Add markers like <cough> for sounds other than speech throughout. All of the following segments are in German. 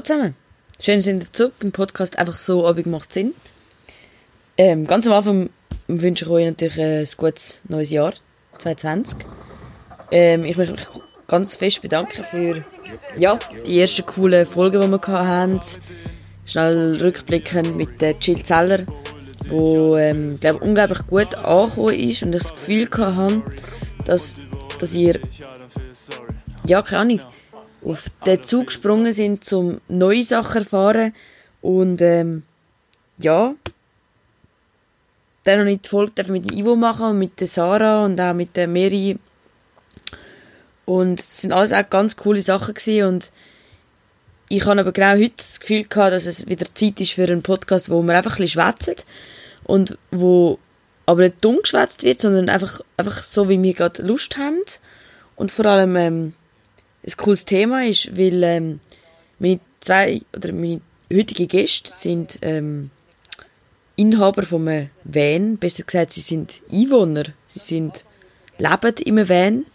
Hallo zusammen. Schön, sind ihr zurück beim Podcast «Einfach so, Abend macht Sinn». Ähm, ganz am Anfang wünsche ich euch natürlich ein gutes neues Jahr, 2020. Ähm, ich möchte mich ganz fest bedanken für ja, die ersten coolen Folgen, die wir hatten. Schnell rückblickend mit der Jill Zeller, wo ähm, glaub, unglaublich gut angekommen ist und ich das Gefühl hatte, dass, dass ihr ja, keine Ahnung, auf den Zug gesprungen sind, um neue Sachen zu erfahren. Und ähm, ja, dann noch nicht die Folge mit dem Ivo machen und mit der Sarah und auch mit der Mary. Und es sind alles auch ganz coole Sachen gewesen. und ich habe aber genau heute das Gefühl gehabt, dass es wieder Zeit ist für einen Podcast, wo wir einfach ein bisschen schwätzen und wo aber nicht dumm geschwätzt wird, sondern einfach, einfach so, wie wir gerade Lust haben und vor allem ähm, ein cooles Thema ist, weil ähm, meine zwei oder meine heutigen Gäste sind ähm, Inhaber von einem Van, besser gesagt, sie sind Einwohner, sie sind leben im Van.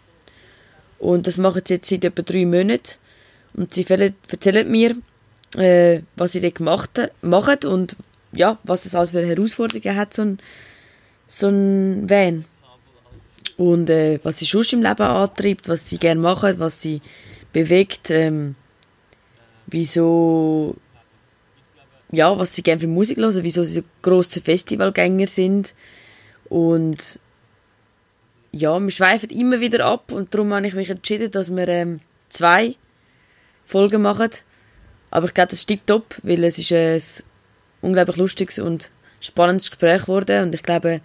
Und das machen sie jetzt seit etwa drei Monaten. Und sie erzählen mir, äh, was sie dort gemacht machen und ja, was das alles für Herausforderungen hat, so ein, so ein Van und äh, was sie sonst im Leben antreibt, was sie gerne machen, was sie bewegt, ähm, wieso, ja, was sie gerne für Musik hören, wieso sie so grosse Festivalgänger sind und ja, wir schweifen immer wieder ab und darum habe ich mich entschieden, dass wir ähm, zwei Folgen machen. Aber ich glaube, das stimmt top, weil es ist ein unglaublich lustiges und spannendes Gespräch geworden und ich glaube,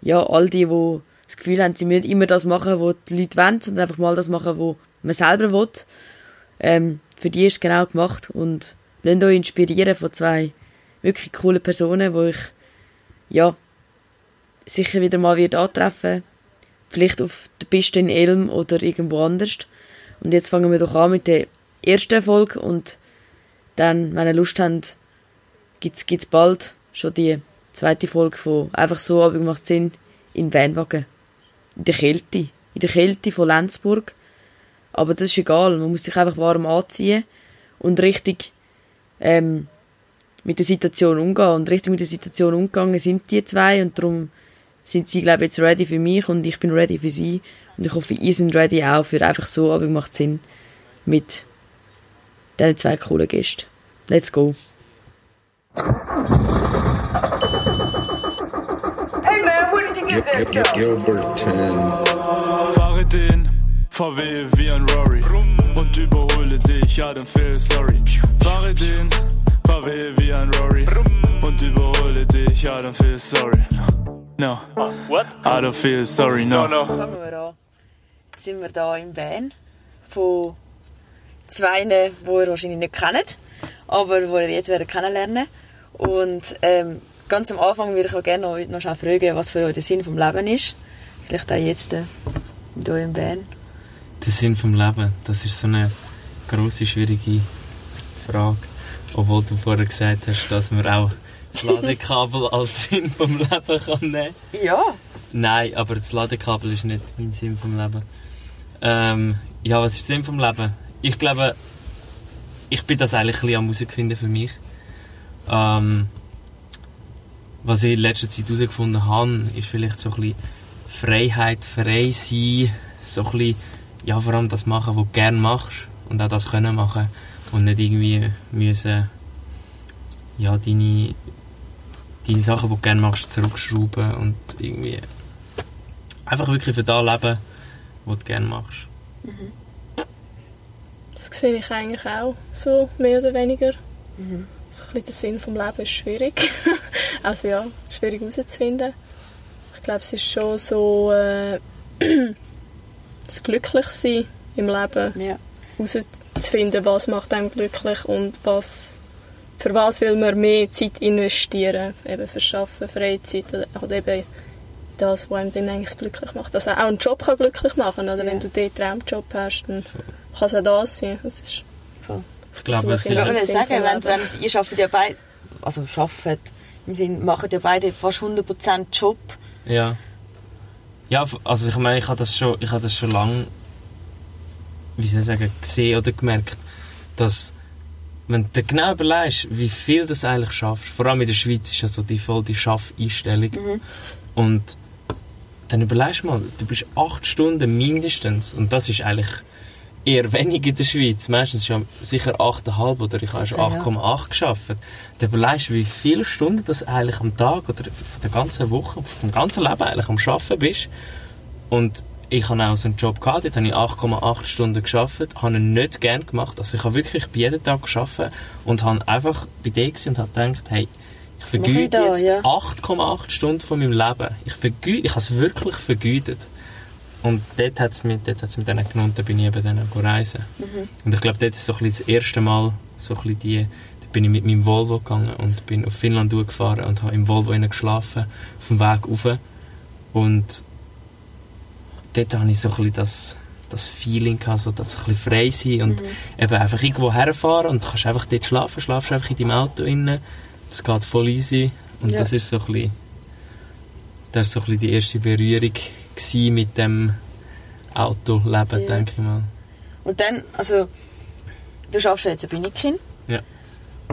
ja, all die, die das Gefühl haben, sie müssen immer das machen, was die Leute wollen, sondern einfach mal das machen, was man selber will. Ähm, für die ist es genau gemacht und lasst euch inspirieren von zwei wirklich coolen Personen, die ich ja, sicher wieder mal wird antreffen Vielleicht auf der Piste in Elm oder irgendwo anders. Und jetzt fangen wir doch an mit der ersten Folge und dann, wenn ihr Lust habt, gibt es bald schon die zweite Folge von «Einfach so, aber macht Sinn» in Weinwagen in der Kälte, in der Kälte von Lenzburg. Aber das ist egal, man muss sich einfach warm anziehen und richtig ähm, mit der Situation umgehen. Und richtig mit der Situation umgegangen sind die zwei und darum sind sie, glaube ich, jetzt ready für mich und ich bin ready für sie. Und ich hoffe, ihr seid ready auch für einfach so, aber macht Sinn mit diesen zwei coolen Gästen. Let's go! Gil Gil Gilberton. Fahre den VW wie ein Rory und überhole dich, ja dann feel sorry. Fahre den VW wie ein Rory und überhole dich, ja dann feel sorry. No. What? I don't feel sorry, no. No, no. Fangen wir an. Jetzt sind wir hier im Van von zwei, die ihr wahrscheinlich nicht kennt, aber die ihr jetzt werden kennenlernen Und ähm, ganz am Anfang würde ich auch gerne noch, noch schnell fragen, was für euch der Sinn vom Leben ist. Vielleicht auch jetzt äh, mit eurem Van. Der Sinn vom Leben, das ist so eine grosse, schwierige Frage. Obwohl du vorher gesagt hast, dass man auch das <laughs> Ladekabel als Sinn vom Leben kann nehmen Ja. Nein, aber das Ladekabel ist nicht mein Sinn vom Leben. Ähm, ja, was ist der Sinn vom Leben? Ich glaube, ich bin das eigentlich ein bisschen am Musik finden für mich. Ähm, was ich in letzter Zeit herausgefunden habe, ist vielleicht so ein bisschen Freiheit, frei sein, so ein bisschen, ja, vor allem das machen, was du gerne machst und auch das können machen und nicht irgendwie müssen, ja, deine, deine Sachen, die du gerne machst, zurückschrauben und irgendwie einfach wirklich für das leben, was du gerne machst. Das sehe ich eigentlich auch so, mehr oder weniger. So ein bisschen der Sinn vom Leben ist schwierig. <laughs> also ja, schwierig herauszufinden. Ich glaube, es ist schon so äh, <clears throat> das Glücklichsein im Leben Ja. herauszufinden, was macht einem glücklich und was, für was will man mehr Zeit investieren. Eben für Schaffen, Freizeit oder, eben das, was einem dann eigentlich glücklich macht. Also auch ein Job kann glücklich machen. Oder Ja. wenn du den Traumjob hast, dann kann es auch das sein. Das ist Ich glaube, es Suche Ich wollte ist, sagen, wenn, wenn, ihr arbeitet ja beide, also arbeitet, im Sinn, machen ja beide fast 100% Job. Ja. Ja, also ich meine, ich habe das schon, ich habe das schon lange, wie soll ich sagen, gesehen oder gemerkt, dass wenn du genau überlegst, wie viel du eigentlich schaffst, vor allem in der Schweiz ist ja so die voll die Schaffeinstellung. Und dann überlegst du mal, du bist acht Stunden mindestens und das ist eigentlich eher wenig in der Schweiz. Meistens schon sicher 8,5 oder ich habe schon Sicher, ja. 8,8 geschafft. Dann überlegst du, wie viele Stunden das eigentlich am Tag oder von der ganzen Woche, vom ganzen Leben eigentlich am Arbeiten bist. Und ich habe auch so einen Job gehabt, dort habe ich 8,8 Stunden geschafft, habe ihn nicht gerne gemacht. Also ich habe wirklich bei jeden Tag geschafft und habe einfach bei dir und habe gedacht, hey, ich vergüte jetzt ja? 8,8 Stunden von meinem Leben. Ich, vergüte, ich habe es wirklich vergütet. Und dort hat es mich, dort hat's mich dann genommen, da bin ich eben dann auch reisen. Mhm. Und ich glaube, dort ist so ein bisschen das erste Mal so ein bisschen die, da bin ich mit meinem Volvo gegangen und bin auf Finnland gefahren und habe im Volvo geschlafen, auf dem Weg rauf. Und dort habe ich so ein bisschen das, das Feeling gehabt, so das ein bisschen frei sein und Mhm. eben einfach irgendwo herfahren und kannst einfach dort schlafen, schlafst einfach in deinem Auto innen, das geht voll easy und Ja. das ist so ein bisschen, das ist so ein bisschen die erste Berührung gewesen mit dem Autoleben, Ja. denke ich mal. Und dann, also, du schaffst ja jetzt ein Binikin. Ja.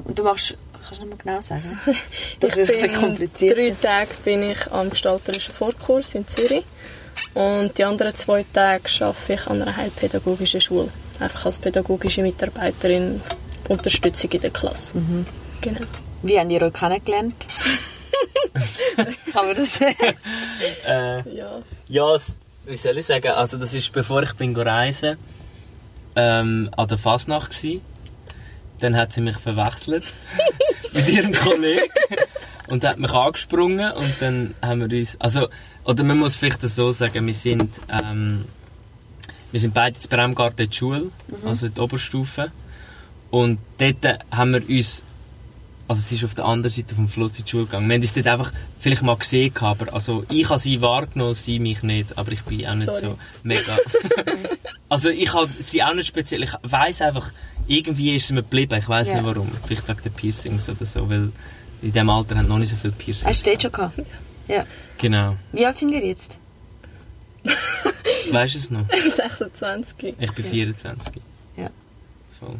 Und du machst, kannst du noch mal genau sagen? <laughs> Das ich ist ein bin, bisschen <laughs> kompliziert. Drei Tage bin ich am gestalterischen Vorkurs in Zürich. Und die anderen zwei Tage arbeite ich an einer heilpädagogischen Schule. Einfach als pädagogische Mitarbeiterin Unterstützung in der Klasse. Mhm. Genau. Wie habt ihr euch kennengelernt? <laughs> Kann man das sagen? Äh, Ja. Ja, es- wie soll ich sagen, also das ist bevor ich bin reisen, ähm, an der Fasnacht gsi. Dann hat sie mich verwechselt <laughs> mit ihrem Kollegen. Und hat mich angesprungen und dann haben wir uns, also, oder man muss vielleicht das so sagen, wir sind, ähm, wir sind beide in Bremgarten in der Schule, also in der Oberstufe. Und dort haben wir uns also sie ist auf der anderen Seite vom Fluss in die Schule gegangen. Wir haben uns dort einfach vielleicht mal gesehen, aber also ich habe sie wahrgenommen, sie mich nicht, aber ich bin auch nicht Sorry. so mega. <laughs> also ich habe sie auch nicht speziell, ich weiss einfach, irgendwie ist sie mir geblieben, ich weiss Ja. nicht warum. Vielleicht wegen der Piercings oder so, weil in diesem Alter haben noch nicht so viele Piercings. Hast du schon gehabt? Ja. Genau. Wie alt sind ihr jetzt? Weißt du es noch? <laughs> 26. Ich bin 24. Ja. Voll.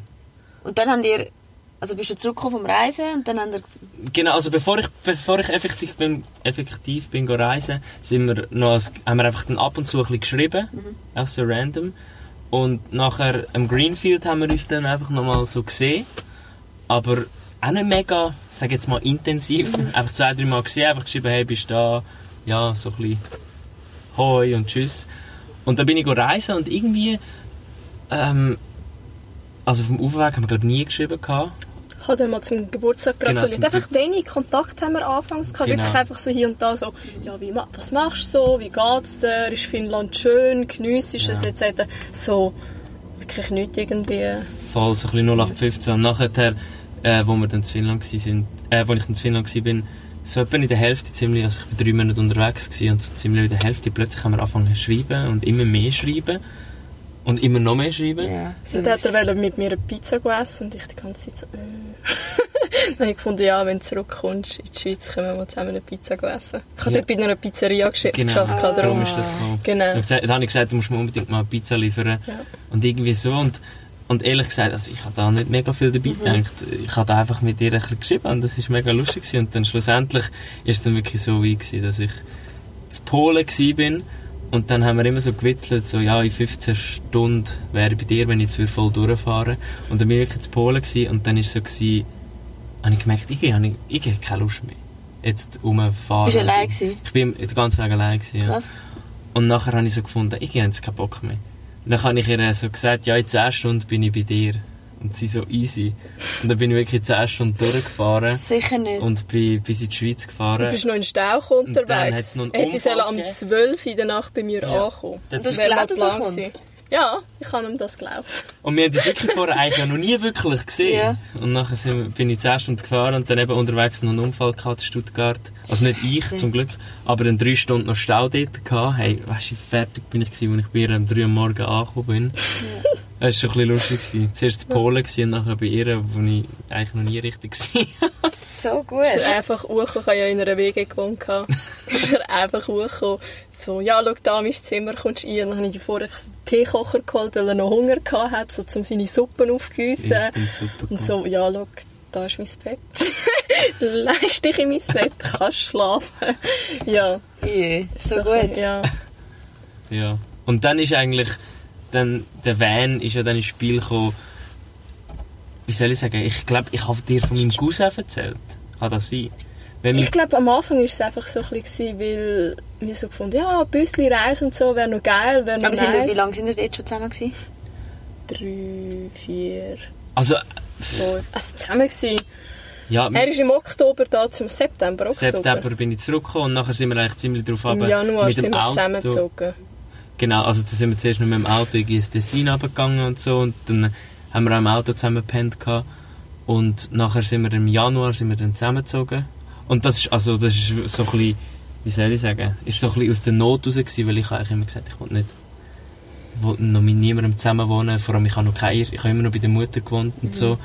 Und dann habt ihr, also bist du zurückgekommen vom Reisen und dann habt ihr, Genau, also bevor ich, bevor ich effektiv bin, effektiv bin go reisen, sind wir noch, haben wir einfach dann ab und zu ein bisschen geschrieben, auch so random. Und nachher am Greenfield haben wir uns dann einfach nochmal so gesehen, aber auch nicht mega, sag jetzt mal intensiv, einfach zwei, drei Mal gesehen, einfach geschrieben, hey, bist du da? Ja, so ein bisschen Hoi und Tschüss. Und dann bin ich go reisen und irgendwie, ähm, also vom Aufweg haben wir glaube nie geschrieben gehabt. Habe dann mal zum Geburtstag Genau, gratuliert. zum einfach wenig Kontakt haben wir anfangs gehabt. Genau. Wirklich einfach so hier und da so, ja, wie, was machst du so? Wie geht's dir? Ist Finnland schön? Geniessest du es? Etc. So, wirklich nicht irgendwie... voll so ein bisschen 0815. Und nachher, äh, wo wir dann zu Finnland sind, äh, wo ich zu Finnland bin, so etwa in der Hälfte ziemlich, also ich bin drei Monate unterwegs und so ziemlich in der Hälfte plötzlich haben wir angefangen zu schreiben und immer mehr schreiben und immer noch mehr schreiben. ja. So Und dann hat er mit mir eine Pizza essen und ich die ganze Zeit so, äh. <laughs> dann habe ich gefunden, ja, wenn du zurückkommst in die Schweiz, können wir mal zusammen eine Pizza essen. Ich habe Ja. dort bei einer Pizzeria Genau, geschafft, gehabt, darum darum. ist das gekommen. Genau. Dann, habe ich gesagt, du musst mir unbedingt mal eine Pizza liefern. Ja. Und irgendwie so. Und, und ehrlich gesagt, also ich habe da nicht mega viel dabei gedacht. Ich habe da einfach mit ihr ein bisschen geschrieben und das war mega lustig. Gewesen. Und dann schlussendlich ist es dann wirklich so weit, gewesen, dass ich zu Polen war. Und dann haben wir immer so gewitzelt, so, ja, in 15 Stunden wäre ich bei dir, wenn ich jetzt voll durchfahre. Und dann bin ich zu Polen gewesen, und dann war es so, gewesen, habe ich gemerkt, ich habe ich habe keine Lust mehr. Jetzt rumfahren. Bist du allein gewesen? Ich bin den ganzen Tag allein gewesen, ja. Krass. Und nachher habe ich so gefunden, ich habe jetzt keinen Bock mehr. Und dann habe ich ihr so gesagt, ja, in 10 Stunden bin ich bei dir. Und sie so easy. Und dann bin ich wirklich 10 Stunden durchgefahren Sicher nicht. und bin bis in die Schweiz Du gefahren. bist noch in Stau gekommen Und dann unterwegs. hat's noch einen Hätte ich am gegeben. 12 in der Nacht bei mir Ja. ankommen. Das wäre dass er Plan gewesen. Ja, ich habe ihm das geglaubt. Und wir haben uns wirklich vorher eigentlich noch nie wirklich gesehen. Ja. Und nachher sind bin ich 10 Stunden gefahren und dann eben unterwegs noch einen Unfall gehabt in Stuttgart. Also nicht ich zum Glück, aber dann drei Stunden noch Stau dort gehabt. Hey, weißt du, wie fertig bin ich gewesen, als ich bei ihr um 3 Uhr am Morgen angekommen bin. Das war schon ein bisschen lustig. gewesen. Zuerst in Polen und nachher bei ihr, wo ich eigentlich noch nie richtig war. <laughs> So gut. Ist er einfach hochgekommen, ich habe ja in einer WG gewohnt. <laughs> ist er einfach hochgekommen. So, ja, schau da, mein Zimmer, kommst du rein. Und dann habe ich vorher einfach einen Teekocher geholt, weil er noch Hunger gehabt hat, so, um seine Suppen aufzugießen. Und so, ja, schau, da ist mein Bett. <laughs> Leist dich in mein Bett, kannst schlafen. ja. Yeah, so so- gut. Ja. Ja. Und dann ist eigentlich, dann, der Van ist ja dann ins Spiel gekommen. Wie soll ich sagen? Ich glaube, ich habe dir von meinem Cousin erzählt. Kann das sein? Ich glaube, am Anfang war es einfach so ein bisschen, weil wir so gefunden ja, Büsli Reis und so wäre noch geil, wäre noch Aber wir, wie nice. lange sind wir dort schon zusammen gewesen? Drei, vier, also, fünf. Also zusammen gewesen. ja, Er ist im Oktober da, zum September, im Oktober. September bin ich zurückgekommen und nachher sind wir eigentlich ziemlich drauf Im runter Januar mit dem sind wir Auto. zusammengezogen. Genau, also da sind wir zuerst noch mit dem Auto irgendwie ins Tessin runtergegangen und so und dann haben wir auch im Auto zusammen gepennt gehabt. und nachher sind wir im Januar sind wir dann zusammengezogen. Und das ist, also das ist so ein bisschen, wie soll ich sagen, ist so ein bisschen aus der Not raus gewesen, weil ich habe eigentlich immer gesagt, ich wollte nicht ich wollte noch mit niemandem zusammen wohnen, vor allem ich habe noch keine, ich habe immer noch bei der Mutter gewohnt und so.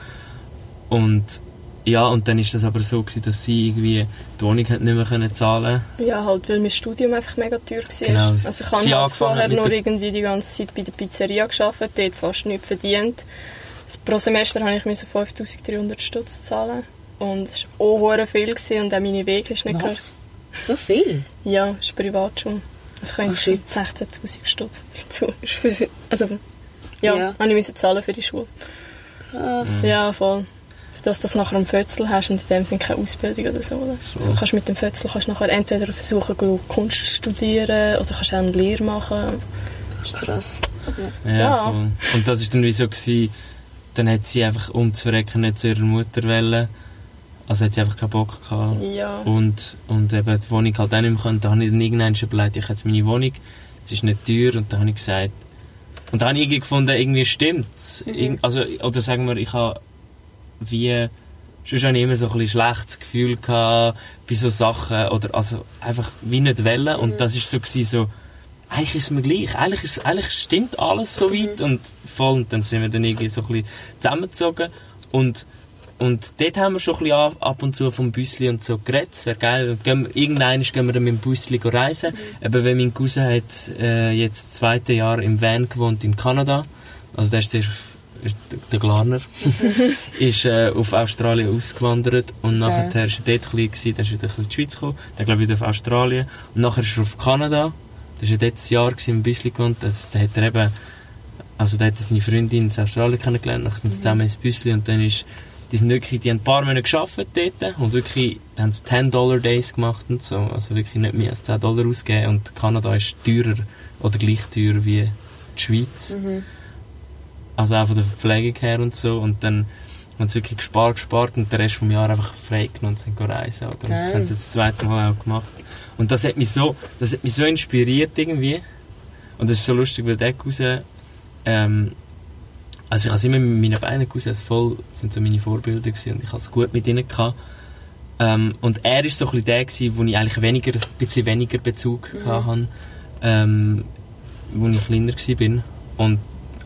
Und ja, und dann ist das aber so gewesen, dass sie irgendwie die Wohnung hat nicht mehr können zahlen Ja, halt, weil mein Studium einfach mega teuer war. Genau. Also ich habe Sie halt angefangen vorher nur irgendwie die ganze Zeit bei der Pizzeria gearbeitet, dort fast nichts verdient. Also pro Semester habe ich müssen 5300 Stutz zahlen. Und es war auch hure viel gewesen und auch meine Wege ist nicht krass. So viel? Ja, es ist Privatschule. Also ich habe shit. 16'000 Stutz <laughs> Also, ja, Ja. habe ich zahlen für die Schule. Krass. Ja, voll. Das, dass du nachher einen Fötzel hast und in dem Sinne keine Ausbildung oder so. Oder? Also kannst mit dem Fötzel kannst du nachher entweder versuchen, Kunst zu studieren oder kannst auch eine Lehre machen. Das ist krass. Ja, Ja. voll. Und das ist dann wie so gewesen, dann hat sie einfach um zu verrecken nicht zu ihrer Mutter wollen. Also hat sie einfach keinen Bock gehabt. Ja. Und, und eben die Wohnung halt auch nicht mehr können. Da habe ich dann irgendwann schon überlegt, ich habe jetzt meine Wohnung, es ist nicht teuer. Und dann habe ich gesagt, und dann habe ich irgendwie gefunden, irgendwie stimmt's. Irg- Also, oder sagen wir, ich habe wie, schon immer so ein bisschen schlechtes Gefühl gehabt bei so Sachen, oder also einfach wie nicht wollen. Und das ist so gewesen, so, eigentlich ist es mir gleich, eigentlich, ist, eigentlich stimmt alles so weit und voll. Und dann sind wir dann irgendwie so ein bisschen zusammengezogen und und dort haben wir schon ein bisschen ab- und zu vom Büsli und so geredet. Es wäre geil. Gehen wir, irgendwann gehen wir dann mit dem Büsli reisen. Eben, weil mein Cousin hat äh, jetzt das zweite Jahr im Van gewohnt in Kanada. Also der ist der Glarner. <laughs> ist äh, auf Australien ausgewandert und nachher war er dort ein bisschen, gewesen, dann ist er wieder in die Schweiz gekommen. Dann glaube ich wieder auf Australien. Und nachher ist er auf Kanada. Das war dort ein Jahr gewesen, im Büsli gewohnt. Da hat er eben, also da hat er seine Freundin in Australien kennengelernt. Nachher sind sie zusammen ins Büsli und dann ist die sind wirklich, die haben ein paar Monate gearbeitet dort und wirklich, da haben sie 10 Dollar Days gemacht und so, also wirklich nicht mehr als 10 Dollar ausgegeben und Kanada ist teurer oder gleich teuer wie die Schweiz. Also auch von der Verpflegung her und so und dann haben sie wirklich gespart, gespart und den Rest vom Jahr einfach freigenommen und sind reisen, oder? Und das haben sie jetzt das zweite Mal auch gemacht. Und das hat mich so, das hat mich so inspiriert irgendwie. Und das ist so lustig, weil der Cousin, ähm, also ich habe immer mit meinen beiden Cousins voll, das sind so meine Vorbilder gewesen und ich habe es gut mit ihnen gehabt. Ähm, und er ist so ein bisschen der gewesen, wo ich eigentlich weniger, ein bisschen weniger Bezug Mhm. habe, ähm, wo ich kleiner bin. Und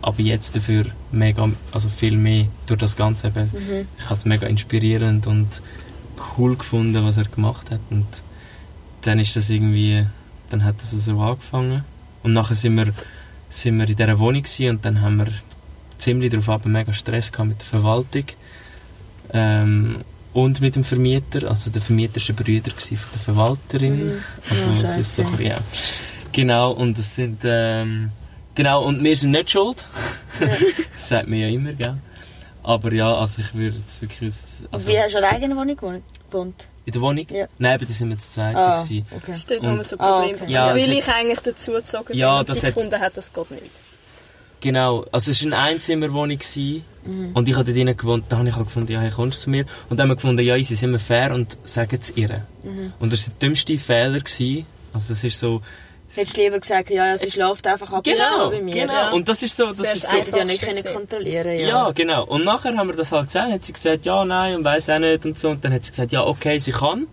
aber jetzt dafür mega, also viel mehr durch das Ganze eben. Mhm. Ich habe es mega inspirierend und cool gefunden, was er gemacht hat. Und dann ist das irgendwie, dann hat das so angefangen. Und nachher sind wir, sind wir in dieser Wohnung und dann haben wir ziemlich darauf ab mega Stress gehabt mit der Verwaltung. Ähm, und mit dem Vermieter, also der Vermieter war der Brüder von der Verwalterin. Also Oh, es ist so, Scheisse. ja. Genau, und das sind, ähm, genau, und wir sind nicht schuld. <laughs> das sagt man ja immer, gell? Aber ja, also ich würde jetzt wirklich, also Wie hast du alleine in der Wohnung gewohnt- in der Wohnung? Ja. Nein, aber da sind wir zu zweit Ah, okay. Das ist dort, wo man so Ah, Probleme okay. hat. Ja, Weil es ich eigentlich dazugezogen bin Ja, und das sie hat- gefunden hat, das geht nicht. Genau, also es war eine Einzimmerwohnung gewesen, und ich habe dort drinnen gewohnt, da habe ich halt gefunden, ja, hey, kommst du zu mir? Und dann haben wir gefunden, ja, sie sind wir fair und sagen es ihr. Und das war der dümmste Fehler, gewesen. also das ist so, Hättest du lieber gesagt, ja, ja, sie schläft einfach ab und genau, bei mir. genau, Ja. und das ist so, das Das ist so, Sie hätten ja nicht können kontrollieren ja. Ja, genau. Und nachher haben wir das halt gesagt, hat sie gesagt, ja, nein, und weiss auch nicht und so. Und dann hat sie gesagt, ja, okay, sie kann.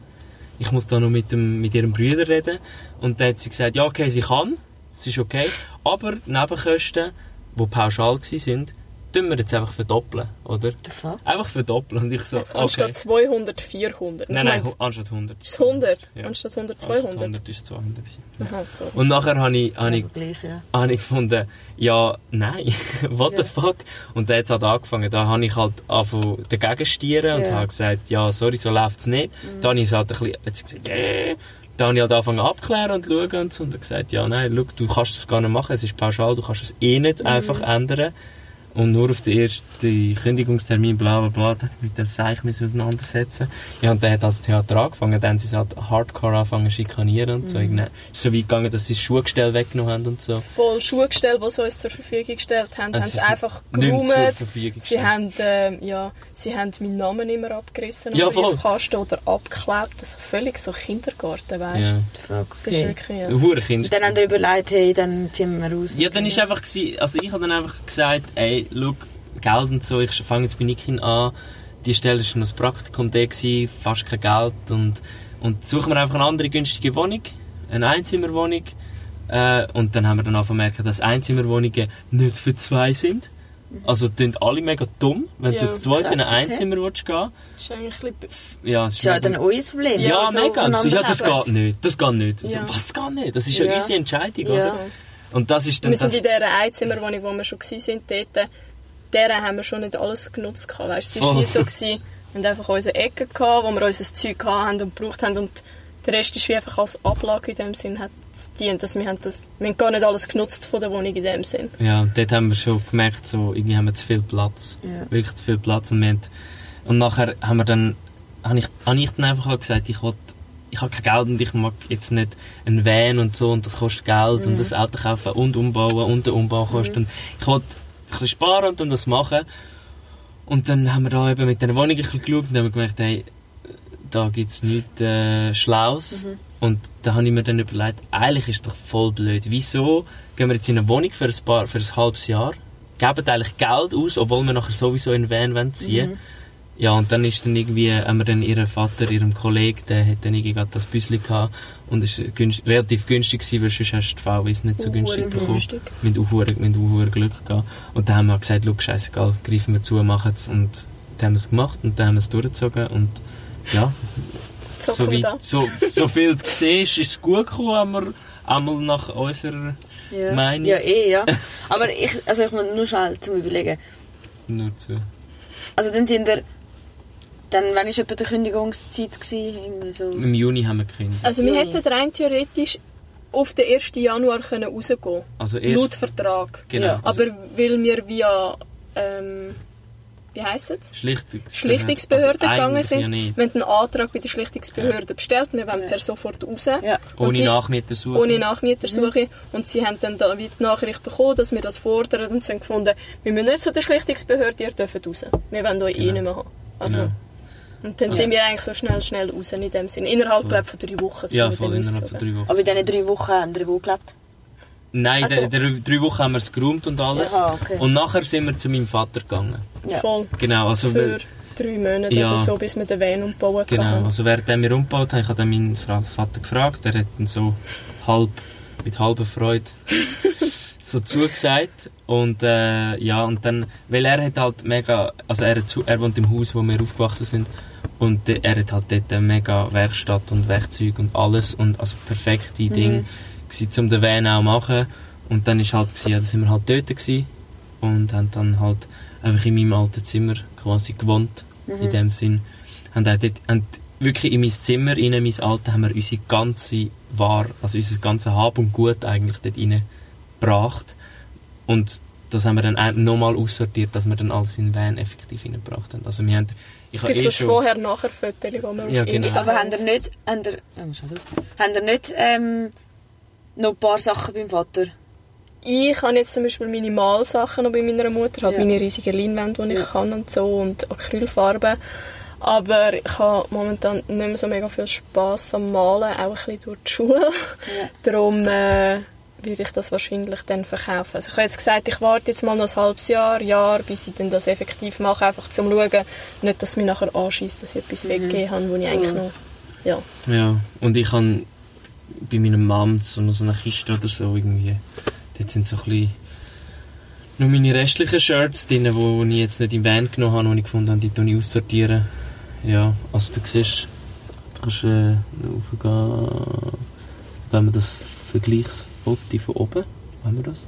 Ich muss da noch mit, dem, mit ihrem Bruder reden. Und dann hat sie gesagt, ja, okay, sie kann. Es ist okay. Aber Nebenkosten die pauschal waren, tun wir jetzt einfach verdoppeln, oder? The fuck? Einfach verdoppeln. Und ich so, <laughs> okay. Anstatt 200, 400. Nein, nein, anstatt 100. ist es 100? Ja. Anstatt 100, Anstatt 200? 100 ist es 200 gewesen. Aha, so. Und nachher habe ich, habe ich gleich, ja. habe ich gefunden, ja, nein, <laughs> what the fuck? Und dann hat es halt angefangen, da habe ich halt angefangen dagegen stieren und habe gesagt, ja, sorry, so läuft es nicht. Da habe ich es halt ein bisschen, gesagt, äh. Da habe ich halt angefangen abklären und schauen und so und gesagt, ja, nein, schau, du kannst das gar nicht machen, es ist pauschal, du kannst es eh nicht einfach ändern. Und nur auf den ersten Kündigungstermin, bla bla bla, da mit dem Seich müssen wir auseinandersetzen. Ja, und dann hat das Theater angefangen, dann haben sie es halt hardcore angefangen zu schikanieren und so. Irgendwie ist so weit gegangen, dass sie das Schuhgestell weggenommen haben und so. Voll Schuhgestell, die sie uns zur Verfügung gestellt haben, Haben haben sie sie es einfach geräumt. Sie haben, ähm, ja, sie haben meinen Namen immer abgerissen Ja, voll. Briefkasten oder abgeklebt. Also völlig so Kindergarten, weißt du. Ja. Fuck, Das ist okay. wirklich, ja. Dann haben wir überlegt, hey, dann ziehen wir raus. Ja, dann ist einfach also ich habe dann einfach gesagt, ey, schau, Geld und so, ich fange jetzt bei Nikin an, die Stelle war noch das Praktikum da, gewesen, fast kein Geld und, und suchen wir einfach eine andere günstige Wohnung, eine Einzimmerwohnung äh, und dann haben wir dann auch vermerkt, dass Einzimmerwohnungen nicht für zwei sind. Also sind alle mega dumm, wenn Ja, du zu zweit in ein krass, okay. Einzimmer willst gehen. Das ist eigentlich ein bisschen... Ja, Das ist ja dann euer Problem. ja, so mega. So, ja, das geht nicht. Das geht nicht. Also, Ja. Was geht nicht? Das ist ja, Ja. unsere Entscheidung, Ja. oder? Und das ist dann Wir sind das, in dieser Einzimmerwohnung, wo wir schon waren, dort, deren haben wir schon nicht alles genutzt. Weißt, es war Voll. wie so, gewesen, wir hatten einfach unsere Ecke, gehabt, wo wir unser Zeug hatten und gebraucht haben und der Rest ist wie einfach als Ablage in dem Sinn hat es dient. Also wir, haben das, wir haben gar nicht alles genutzt von der Wohnung in dem Sinn. Ja, und dort haben wir schon gemerkt, so, irgendwie haben wir zu viel Platz. Ja. Wirklich zu viel Platz. Und, wir haben, und nachher haben wir dann, habe ich, habe ich dann einfach halt gesagt, ich will, ich habe kein Geld und ich mag jetzt nicht einen Van und so und das kostet Geld und das Auto kaufen und umbauen und der Umbau kostet. Und ich wollte ein bisschen sparen und dann das machen. Und dann haben wir da eben mit der Wohnung ein bisschen geschaut und haben gemerkt, hey, da gibt es nichts äh, Schlaues. Und da habe ich mir dann überlegt, eigentlich ist es doch voll blöd. Wieso gehen wir jetzt in eine Wohnung für ein, paar, für ein halbes Jahr, geben eigentlich Geld aus, obwohl wir nachher sowieso in Van wollen ziehen Ja, und dann ist dann irgendwie, haben wir dann ihren Vater, ihrem Kollegen, der hat dann irgendwie gerade das Büsschen gehabt und es war günst, relativ günstig gewesen, weil sonst hast du die VWs nicht so günstig Huren bekommen. günstig. Mit Uhuren Glück gehabt. Und dann haben wir gesagt, schau, scheißegal, greifen wir zu, machen es. Und dann haben wir es gemacht und dann haben wir es durchgezogen und ja, So, so, an. so, so viel du siehst, ist es gut gekommen, aber einmal nach unserer Ja. Meinung. Ja, eh, ja. Aber ich, also ich muss nur schnell zum Überlegen. nur zu. Also dann sind wir, dann, wann war etwa die Kündigungszeit? Gewesen? Irgendwie so. Im Juni haben wir gekündigt. Also wir Juni. hätten rein theoretisch auf den 1. Januar können rausgehen Also können. Laut erst, Vertrag. genau. Ja. also Aber weil wir via, ähm, wie heisst es? Schlichtungs Schlichtungsbehörde also gegangen sind. Ja nicht. Wir haben einen Antrag bei der Schlichtungsbehörde bestellt. Wir wollen per sofort raus. Ja. Ohne sie- Nachmieter suchen. Ohne Nachmietersuche. Und sie haben dann da wie die Nachricht bekommen, dass wir das fordern und sie haben gefunden, wir müssen nicht zu der Schlichtungsbehörde, ihr dürft raus. Wir wollen euch eh Genau. nicht mehr haben. Also, Genau. Und dann sind wir eigentlich so schnell, schnell raus in dem Sinn. Innerhalb, glaube von drei Wochen sind Ja, voll innerhalb von drei Wochen. Aber in diesen drei Wochen haben wir wo gelebt? Nein, Also- in den drei Wochen haben wir es geräumt und alles. Aha, okay. Und nachher sind wir zu meinem Vater gegangen. Ja. Voll. Genau, also, Für drei Monate Ja. oder so, bis wir den Van umbauen genau, können. also während wir umgebaut haben, ich habe dann meinen Vater gefragt, der hat dann so halb, mit halber Freude <laughs> so zugesagt. Und äh, ja, und dann, weil er hat halt mega, also er, er wohnt im Haus, wo wir aufgewachsen sind. Und äh, er hat halt dort eine mega Werkstatt und Werkzeug und alles und also perfekte Ding gewesen, um den Van auch machen. Und dann ist halt gewesen, ja, da sind wir halt dort gewesen und haben dann halt einfach in meinem alten Zimmer quasi gewohnt, in dem Sinn. Haben dort, haben wirklich in mein Zimmer, in mein Altes, haben wir unsere ganze Ware, also unser ganze Hab und Gut eigentlich dort reingebracht. Und das haben wir dann auch nochmal aussortiert, dass wir dann alles in den Van effektiv reingebracht haben. Also wir haben, ich Es habe gibt eh so schon... Vorher-Nachher-Fotos, die wir Ja, auf genau. Aber haben. haben ihr nicht, haben ihr, oh, haben ihr nicht ähm, noch ein paar Sachen beim Vater? Ich habe jetzt zum Beispiel meine Malsachen noch bei meiner Mutter, halt Ja. meine riesigen Leinwände, die ich Ja. kann und so und Acrylfarben. Aber ich habe momentan nicht mehr so mega viel Spass am Malen, auch ein bisschen durch die Schule. Darum äh, würde ich das wahrscheinlich dann verkaufen. Also ich habe jetzt gesagt, ich warte jetzt mal noch ein halbes Jahr, Jahr, bis ich dann das effektiv mache, einfach zum Schauen, nicht, dass es mich nachher anschießt, dass ich etwas weggegeben habe, wo ich eigentlich noch... Ja. Ja, und ich habe bei meiner Mom so noch so eine Kiste oder so irgendwie. Dort sind so ein bisschen noch meine restlichen Shirts drin, die ich jetzt nicht im Van genommen habe, die ich gefunden habe, die tue ich aussortieren. Ja, also du siehst, du kannst äh, raufgehen, wenn wir das Vergleichsfoto von oben, haben wir das?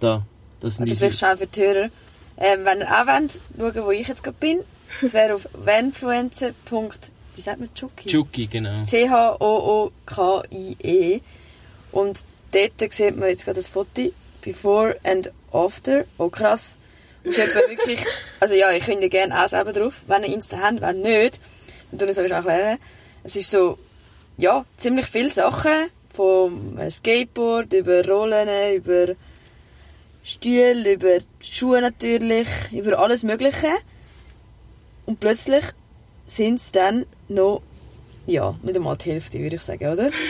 Da, das sind Also unsere- vielleicht schnell für die Hörer. Ähm, wenn ihr auch wollt, schauen, wo ich jetzt gerade bin, das wäre auf <laughs> vanfluencer. Wie sagt man Chucky? Chucky, genau. C-H-O-O-K-I-E. Und dort sieht man jetzt gerade das Foto. Before and after. Oh krass. Das ist wirklich... <laughs> Also ja, ich finde gerne auch selber drauf. Wenn ihr Insta habt, wenn nicht, dann tue ich es euch erklären. Es ist so... Ja, ziemlich viele Sachen. Vom Skateboard über Rollen, über Stühle, über Schuhe natürlich, über alles Mögliche. Und plötzlich sind es dann noch, ja, nicht einmal die Hälfte, würde ich sagen, oder? <laughs>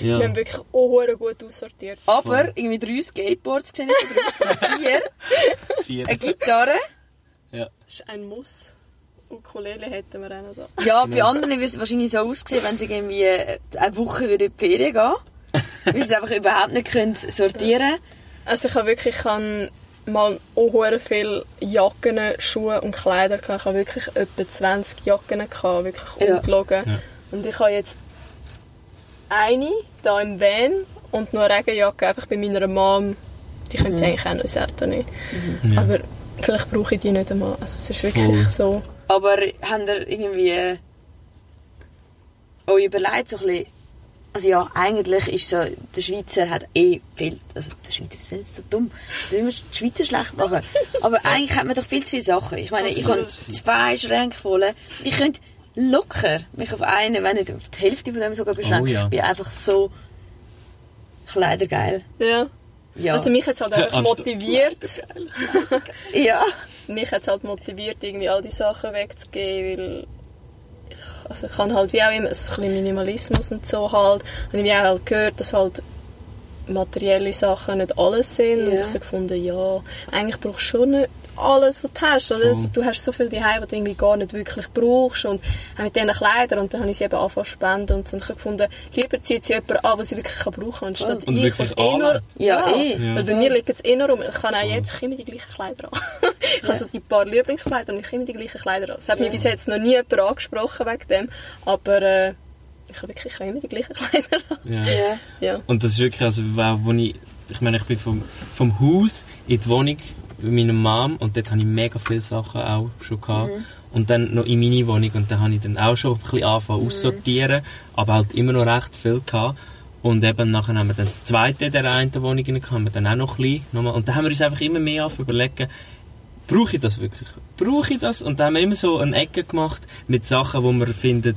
Ja. Wir haben wirklich auch gut aussortiert. Aber irgendwie drei Skateboards gesehen, <laughs> vier, Vier. eine Gitarre. Ja. Das ist ein Muss. Ukulele hätten wir auch noch da. Ja, bei anderen würde es wahrscheinlich so aussehen, wenn sie irgendwie äh, eine Woche in die Ferien gehen. <laughs> weil sie es einfach überhaupt nicht können sortieren Also ich habe wirklich ich habe mal auch hure viele Jacken, Schuhe und Kleider gehabt. Ich habe wirklich etwa 20 Jacken gehabt, wirklich Ja. ungelogen. Ja. Und ich habe jetzt eine da im Van und noch eine Regenjacke einfach bei meiner Mom. Die könnte ich eigentlich auch noch ins Auto nehmen. Ja. Aber vielleicht brauche ich die nicht einmal. Also es ist wirklich Voll. so. Aber habt ihr irgendwie äh, euch überlegt, so ein bisschen, also ja, eigentlich ist so, der Schweizer hat eh viel, also der Schweizer ist nicht so dumm, da immer die Schweizer schlecht machen, aber eigentlich hat man doch viel zu viele Sachen. Ich meine, ich habe zwei Schränke voll, ich könnte locker mich auf einen, wenn nicht auf die Hälfte von dem sogar beschränken. Oh ja. Ich bin einfach so kleidergeil. Ja. Ja. Also mich hat es halt einfach motiviert. <laughs> ja. <laughs> mich hat halt motiviert, irgendwie all die Sachen wegzugeben, weil ich, also ich habe halt wie auch immer so ein bisschen Minimalismus und so halt. Und ich habe auch halt gehört, dass halt materielle Sachen nicht alles sind. Und Ja. ich so gefunden, ja, eigentlich brauchst du schon nicht alles, was du hast. Oder? Voll. Du hast so viel daheim, was du irgendwie gar nicht wirklich brauchst. Und auch mit diesen Kleidern. Und dann habe ich sie eben angefangen zu spenden. Und dann habe ich gefunden, lieber zieht sie jemand an, was sie wirklich kann brauchen kann, anstatt Und ich, was eh nur... alle. Ja, eh. Ja. Weil bei mir liegt es eh noch rum. Ich kann auch jetzt ich habe immer die gleichen Kleider an. <laughs> ich habe so die paar Lieblingskleider und ich habe immer die gleichen Kleider an. Es hat mich bis jetzt noch nie jemand angesprochen wegen dem. Aber äh, ich habe wirklich ich habe immer die gleichen <laughs> Kleider an. Ja. Ja. Ja. Und das ist wirklich, also, wo ich, ich meine, ich bin vom, vom Haus in die Wohnung bei meiner Mom und dort habe ich mega viele Sachen auch schon gehabt. Und dann noch in meine Wohnung und dann habe ich dann auch schon ein bisschen angefangen aussortieren, aber halt immer noch recht viel gehabt. Und eben nachher haben wir dann das zweite in der einen Wohnung gehabt, haben wir dann auch noch ein bisschen nochmal. Und dann haben wir uns einfach immer mehr auf überlegen, brauche ich das wirklich? Brauche ich das? Und dann haben wir immer so eine Ecke gemacht mit Sachen, wo wir finden,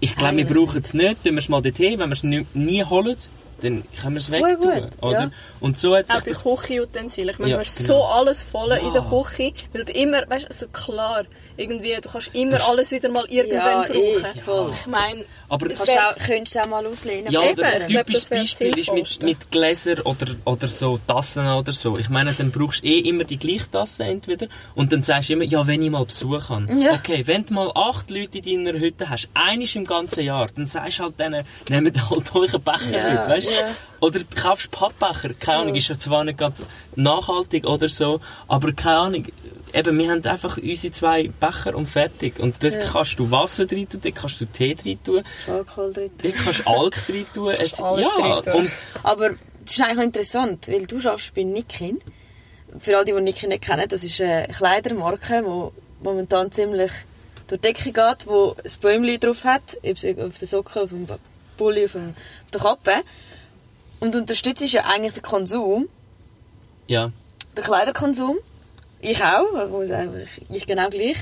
ich glaube, wir brauchen es nicht, tun wir es mal dorthin, wenn wir es nie, nie holen, dann können wir es weg tun, gut, ja. Und so hat Auch bei das... Küchenutensilien. Ich meine, Ja, du hast genau. so alles voll in der Ja. Küche. Weil du immer, weißt du, also klar, irgendwie, du kannst immer alles wieder mal irgendwann Ja, brauchen. voll. Ich meine, Aber es auch, könntest du auch mal auslehnen. Ja, Eben, ein ich typisches das Beispiel ist mit, mit Gläser oder, oder so Tassen oder so. Ich meine, dann brauchst du eh immer die gleiche Tasse entweder und dann sagst du immer, ja, wenn ich mal Besuch habe. Ja. Okay, wenn du mal acht Leute in deiner Hütte hast, einiges im ganzen Jahr, dann sagst du halt denen, nehmt <laughs> halt euren Becher Ja, mit, weißt du? ja. Oder du kaufst Pappbecher, keine Ahnung, ist ja zwar nicht ganz nachhaltig oder so, aber keine Ahnung, eben, wir haben einfach unsere zwei Becher und fertig. Und dort kannst du Wasser rein tun, dort kannst du Tee rein tun, Alkohol drin. Dort kannst du Alk <laughs> rein tun. Es, alles ja, tun. und Aber das ist eigentlich interessant, weil du arbeitest bei Nikin. Für alle, die Nikin nicht kennen, das ist eine Kleidermarke, die momentan ziemlich durch die Decke geht, wo ein Bäumchen drauf hat, auf der Socke, auf dem Pulli, auf, dem, auf der Kappe. Und du unterstützt ja eigentlich den Konsum, ja, den Kleiderkonsum. Ich auch, ich muss genau gleich.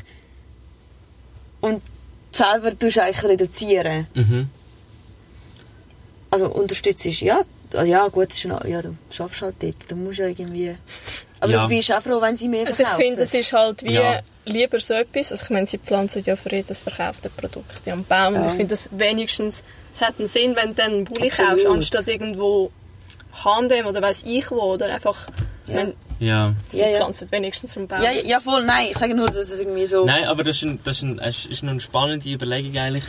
Und selber tust du eigentlich reduzieren. mhm. Also unterstützt ist, ja, also ja gut, ist noch, ja, du schaffst halt dort, du musst ja irgendwie... Aber Ja. du bist auch froh, wenn sie mehr Also ich verkaufen. finde, es ist halt wie Ja. lieber so etwas. Also ich meine, sie pflanzen ja für jedes verkaufte Produkt am Baum. Und Ja. ich finde, das wenigstens, es hat einen Sinn, wenn du dann einen Bulli kaufst, anstatt irgendwo H&M oder weiß ich wo. Oder einfach, Ja. wenn, ja. sie Ja, ja. pflanzen wenigstens einen Baum. Ja, ja, voll, nein, ich sage nur, dass es irgendwie so... Nein, aber das ist, ein, das ist, ein, es ist noch eine spannende Überlegung eigentlich.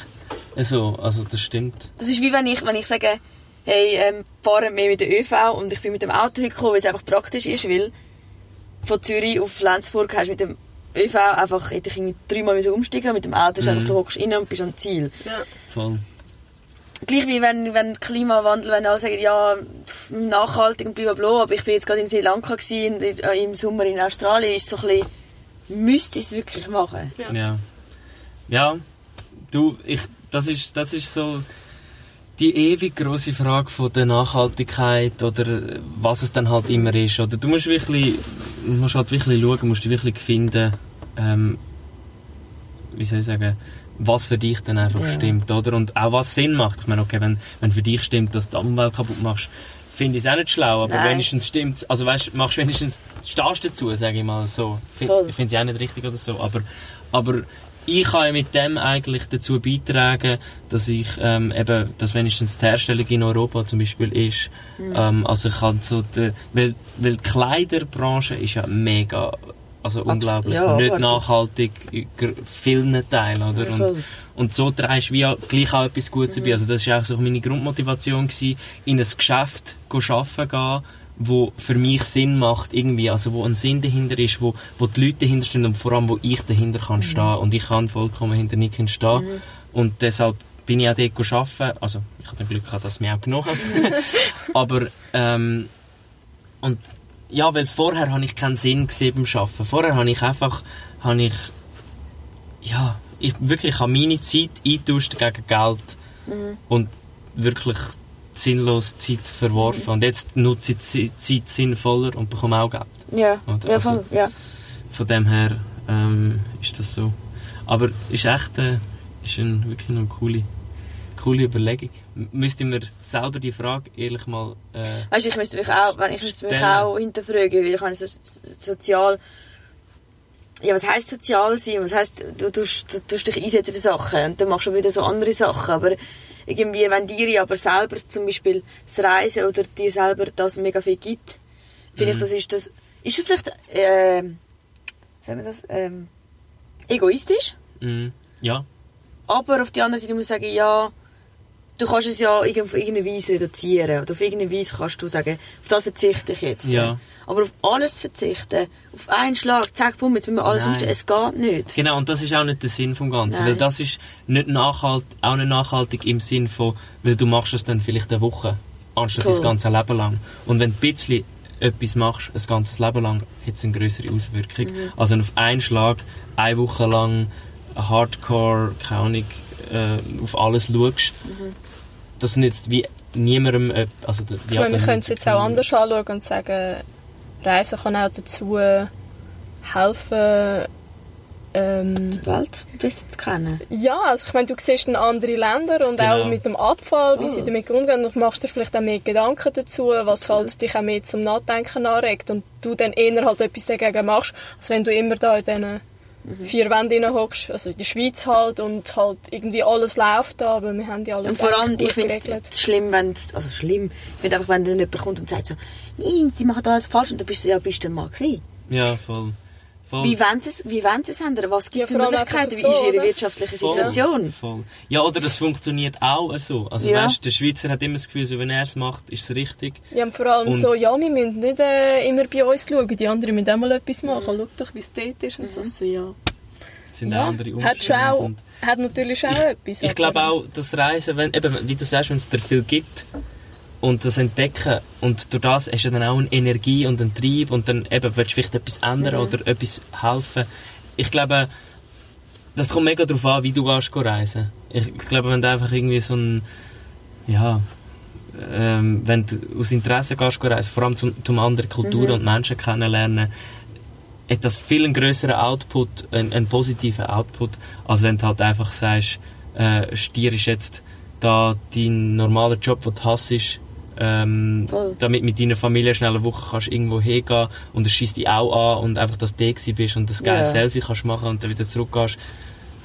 Also, also das stimmt. Das ist wie wenn ich, wenn ich sage, hey, ähm, fahren mehr mit der ÖV und ich bin mit dem Auto gekommen, weil es einfach praktisch ist, weil von Zürich auf Flensburg hast du mit dem ÖV einfach, hätte ich irgendwie dreimal umsteigen mit dem Auto ist Mhm. einfach, du hockst rein und bist am Ziel. Ja. Voll. Gleich wie wenn, wenn Klimawandel, wenn alle sagen, ja, nachhaltig und blablabla, aber ich bin jetzt gerade in Sri Lanka gewesen, äh, im Sommer in Australien, ist so ein bisschen, müsste ich es wirklich machen? Ja. Ja, du, ich, das ist, das ist so die ewig große Frage von der Nachhaltigkeit oder was es dann halt immer ist. Oder du musst wirklich, musst halt wirklich schauen, musst dich wirklich finden, ähm, wie soll ich sagen, was für dich dann einfach Ja. stimmt, oder? Und auch was Sinn macht. Ich meine, okay, wenn, wenn für dich stimmt, dass du die Umwelt kaputt machst, finde ich es auch nicht schlau, aber Nein. wenigstens stimmt also weißt, machst wenigstens, stehst dazu, sage ich mal so. Ich Voll. finde es auch nicht richtig oder so, aber, aber ich kann ja mit dem eigentlich dazu beitragen, dass ich ähm, eben, dass wenigstens die Herstellung in Europa zum Beispiel ist. Mhm. Ähm, also ich kann so, die, weil, weil die Kleiderbranche ist ja mega, also unglaublich, ja, nicht nachhaltig in vielen Teilen, oder? Ja, Und. Mhm. und so trägst du wie auch gleich auch etwas Gutes dabei. Also das war auch so meine Grundmotivation, gewesen, in ein Geschäft go arbeiten gehen, wo für mich Sinn macht, irgendwie, also wo ein Sinn dahinter ist, wo, wo die Leute dahinter stehen und vor allem, wo ich dahinter kann stehen. Und ich kann vollkommen hinter Nikin stehen. Und deshalb bin ich auch dort arbeiten. Also, ich hatte Glück gehabt, dass es mich auch genommen hat. <laughs> Aber, ähm, und, ja, weil vorher habe ich keinen Sinn gesehen beim Arbeiten. Vorher habe ich einfach, habe ich, ja, ich wirklich habe meine Zeit eingetauscht gegen Geld und wirklich sinnlos Zeit verworfen. Und jetzt nutze ich die Zeit sinnvoller und bekomme auch Geld. Ja, Oder? ja, Also- voll, ja. Von dem her ähm, ist das so. Aber ist echt äh, ist ein, wirklich eine coole, coole Überlegung. M- Müsste mir selber die Frage ehrlich mal... Äh, Weißt du, ich müsste mich auch, wenn ich müsste mich auch hinterfragen, weil ich meine, so, sozial, ja, was heisst sozial sein? Was heisst, du tust, du tust dich einsetzen für Sachen und dann machst du wieder so andere Sachen, aber irgendwie, wenn dir aber selber zum Beispiel das Reisen oder dir selber das mega viel gibt, finde ich, Mhm. das ist das, ist das vielleicht, sagen wir das, ähm, egoistisch? mh, ja, Aber auf die andere Seite muss ich sagen, ja, du kannst es ja auf irgendeine Weise reduzieren. Oder auf irgendeine Weise kannst du sagen, auf das verzichte ich jetzt. Ja. Aber auf alles verzichten, auf einen Schlag, zack, bumm, jetzt müssen wir alles Nein. umstellen. Es geht nicht. Genau, und das ist auch nicht der Sinn vom Ganzen. Nein. Weil das ist nicht nachhalt, auch nicht nachhaltig im Sinn von, weil du machst es dann vielleicht eine Woche, anstatt Voll. das ganze Leben lang. Und wenn du ein bisschen etwas machst, ein ganzes Leben lang, hat es eine größere Auswirkung. Mhm. Also auf einen Schlag, eine Woche lang Hardcore, keine Ahnung, äh, auf alles schaust, Mhm. Das nützt wie niemandem, äh, also Ich ja, meine, wir können es jetzt auch anders anschauen und sagen, Reisen kann auch dazu helfen, ähm, Die Welt besser zu kennen. ja, also ich meine, du siehst dann andere Länder und Genau. auch mit dem Abfall, wie Voll. sie damit umgehen und machst dir vielleicht auch mehr Gedanken dazu, was halt dich auch mehr zum Nachdenken anregt und du dann eher halt etwas dagegen machst, als wenn du immer da in diesen vier Wänden hockst, also in der Schweiz halt und halt irgendwie alles läuft da, aber wir haben ja alles Und vor allem, ich finde geregelt. es schlimm, wenn es, also schlimm, ich finde einfach, wenn dann jemand kommt und sagt so, nein, sie machen alles falsch und dann bist du, ja, bist du mal gewesen. Ja, voll. Voll. Wie wollen sie es, wie wollen sie es ändern? Was gibt es Ja, für Möglichkeiten? einfach Wie so, ist ihre wirtschaftliche Voll, Situation? Voll. Ja, oder es funktioniert auch so. Also Ja. weißt, der Schweizer hat immer das Gefühl, so, wenn er es macht, ist es richtig. Ja, und vor allem Und- so, ja, wir müssen nicht äh, immer bei uns schauen, die anderen müssen auch mal etwas machen. Schau doch, wie es dort ist und so. so ja. Es sind ja. auch andere hat, schon Umstände. auch, und- hat natürlich auch etwas. Ich glaube auch, das Reisen, wenn, eben, wie du sagst, wenn es dir viel gibt und das Entdecken und durch das hast du dann auch eine Energie und einen Trieb und dann eben willst du vielleicht etwas ändern oder etwas helfen. Ich glaube, das kommt mega darauf an, wie du gehst reisen. Ich, ich glaube, wenn du einfach irgendwie so ein, ja, ähm, wenn du aus Interesse gehst reisen, vor allem zum, zum andere Kulturen und Menschen kennenlernen, hat das viel einen grösseren Output, einen, einen positiven Output, als wenn du halt einfach sagst, äh, Stier ist jetzt da dein normaler Job, den du hassest, ähm, Voll. damit mit deiner Familie schnell eine Woche kannst irgendwo hingehen und es schießt dich auch an und einfach, dass du da bist und das geile Ja. Selfie kannst machen und dann wieder zurückgehst.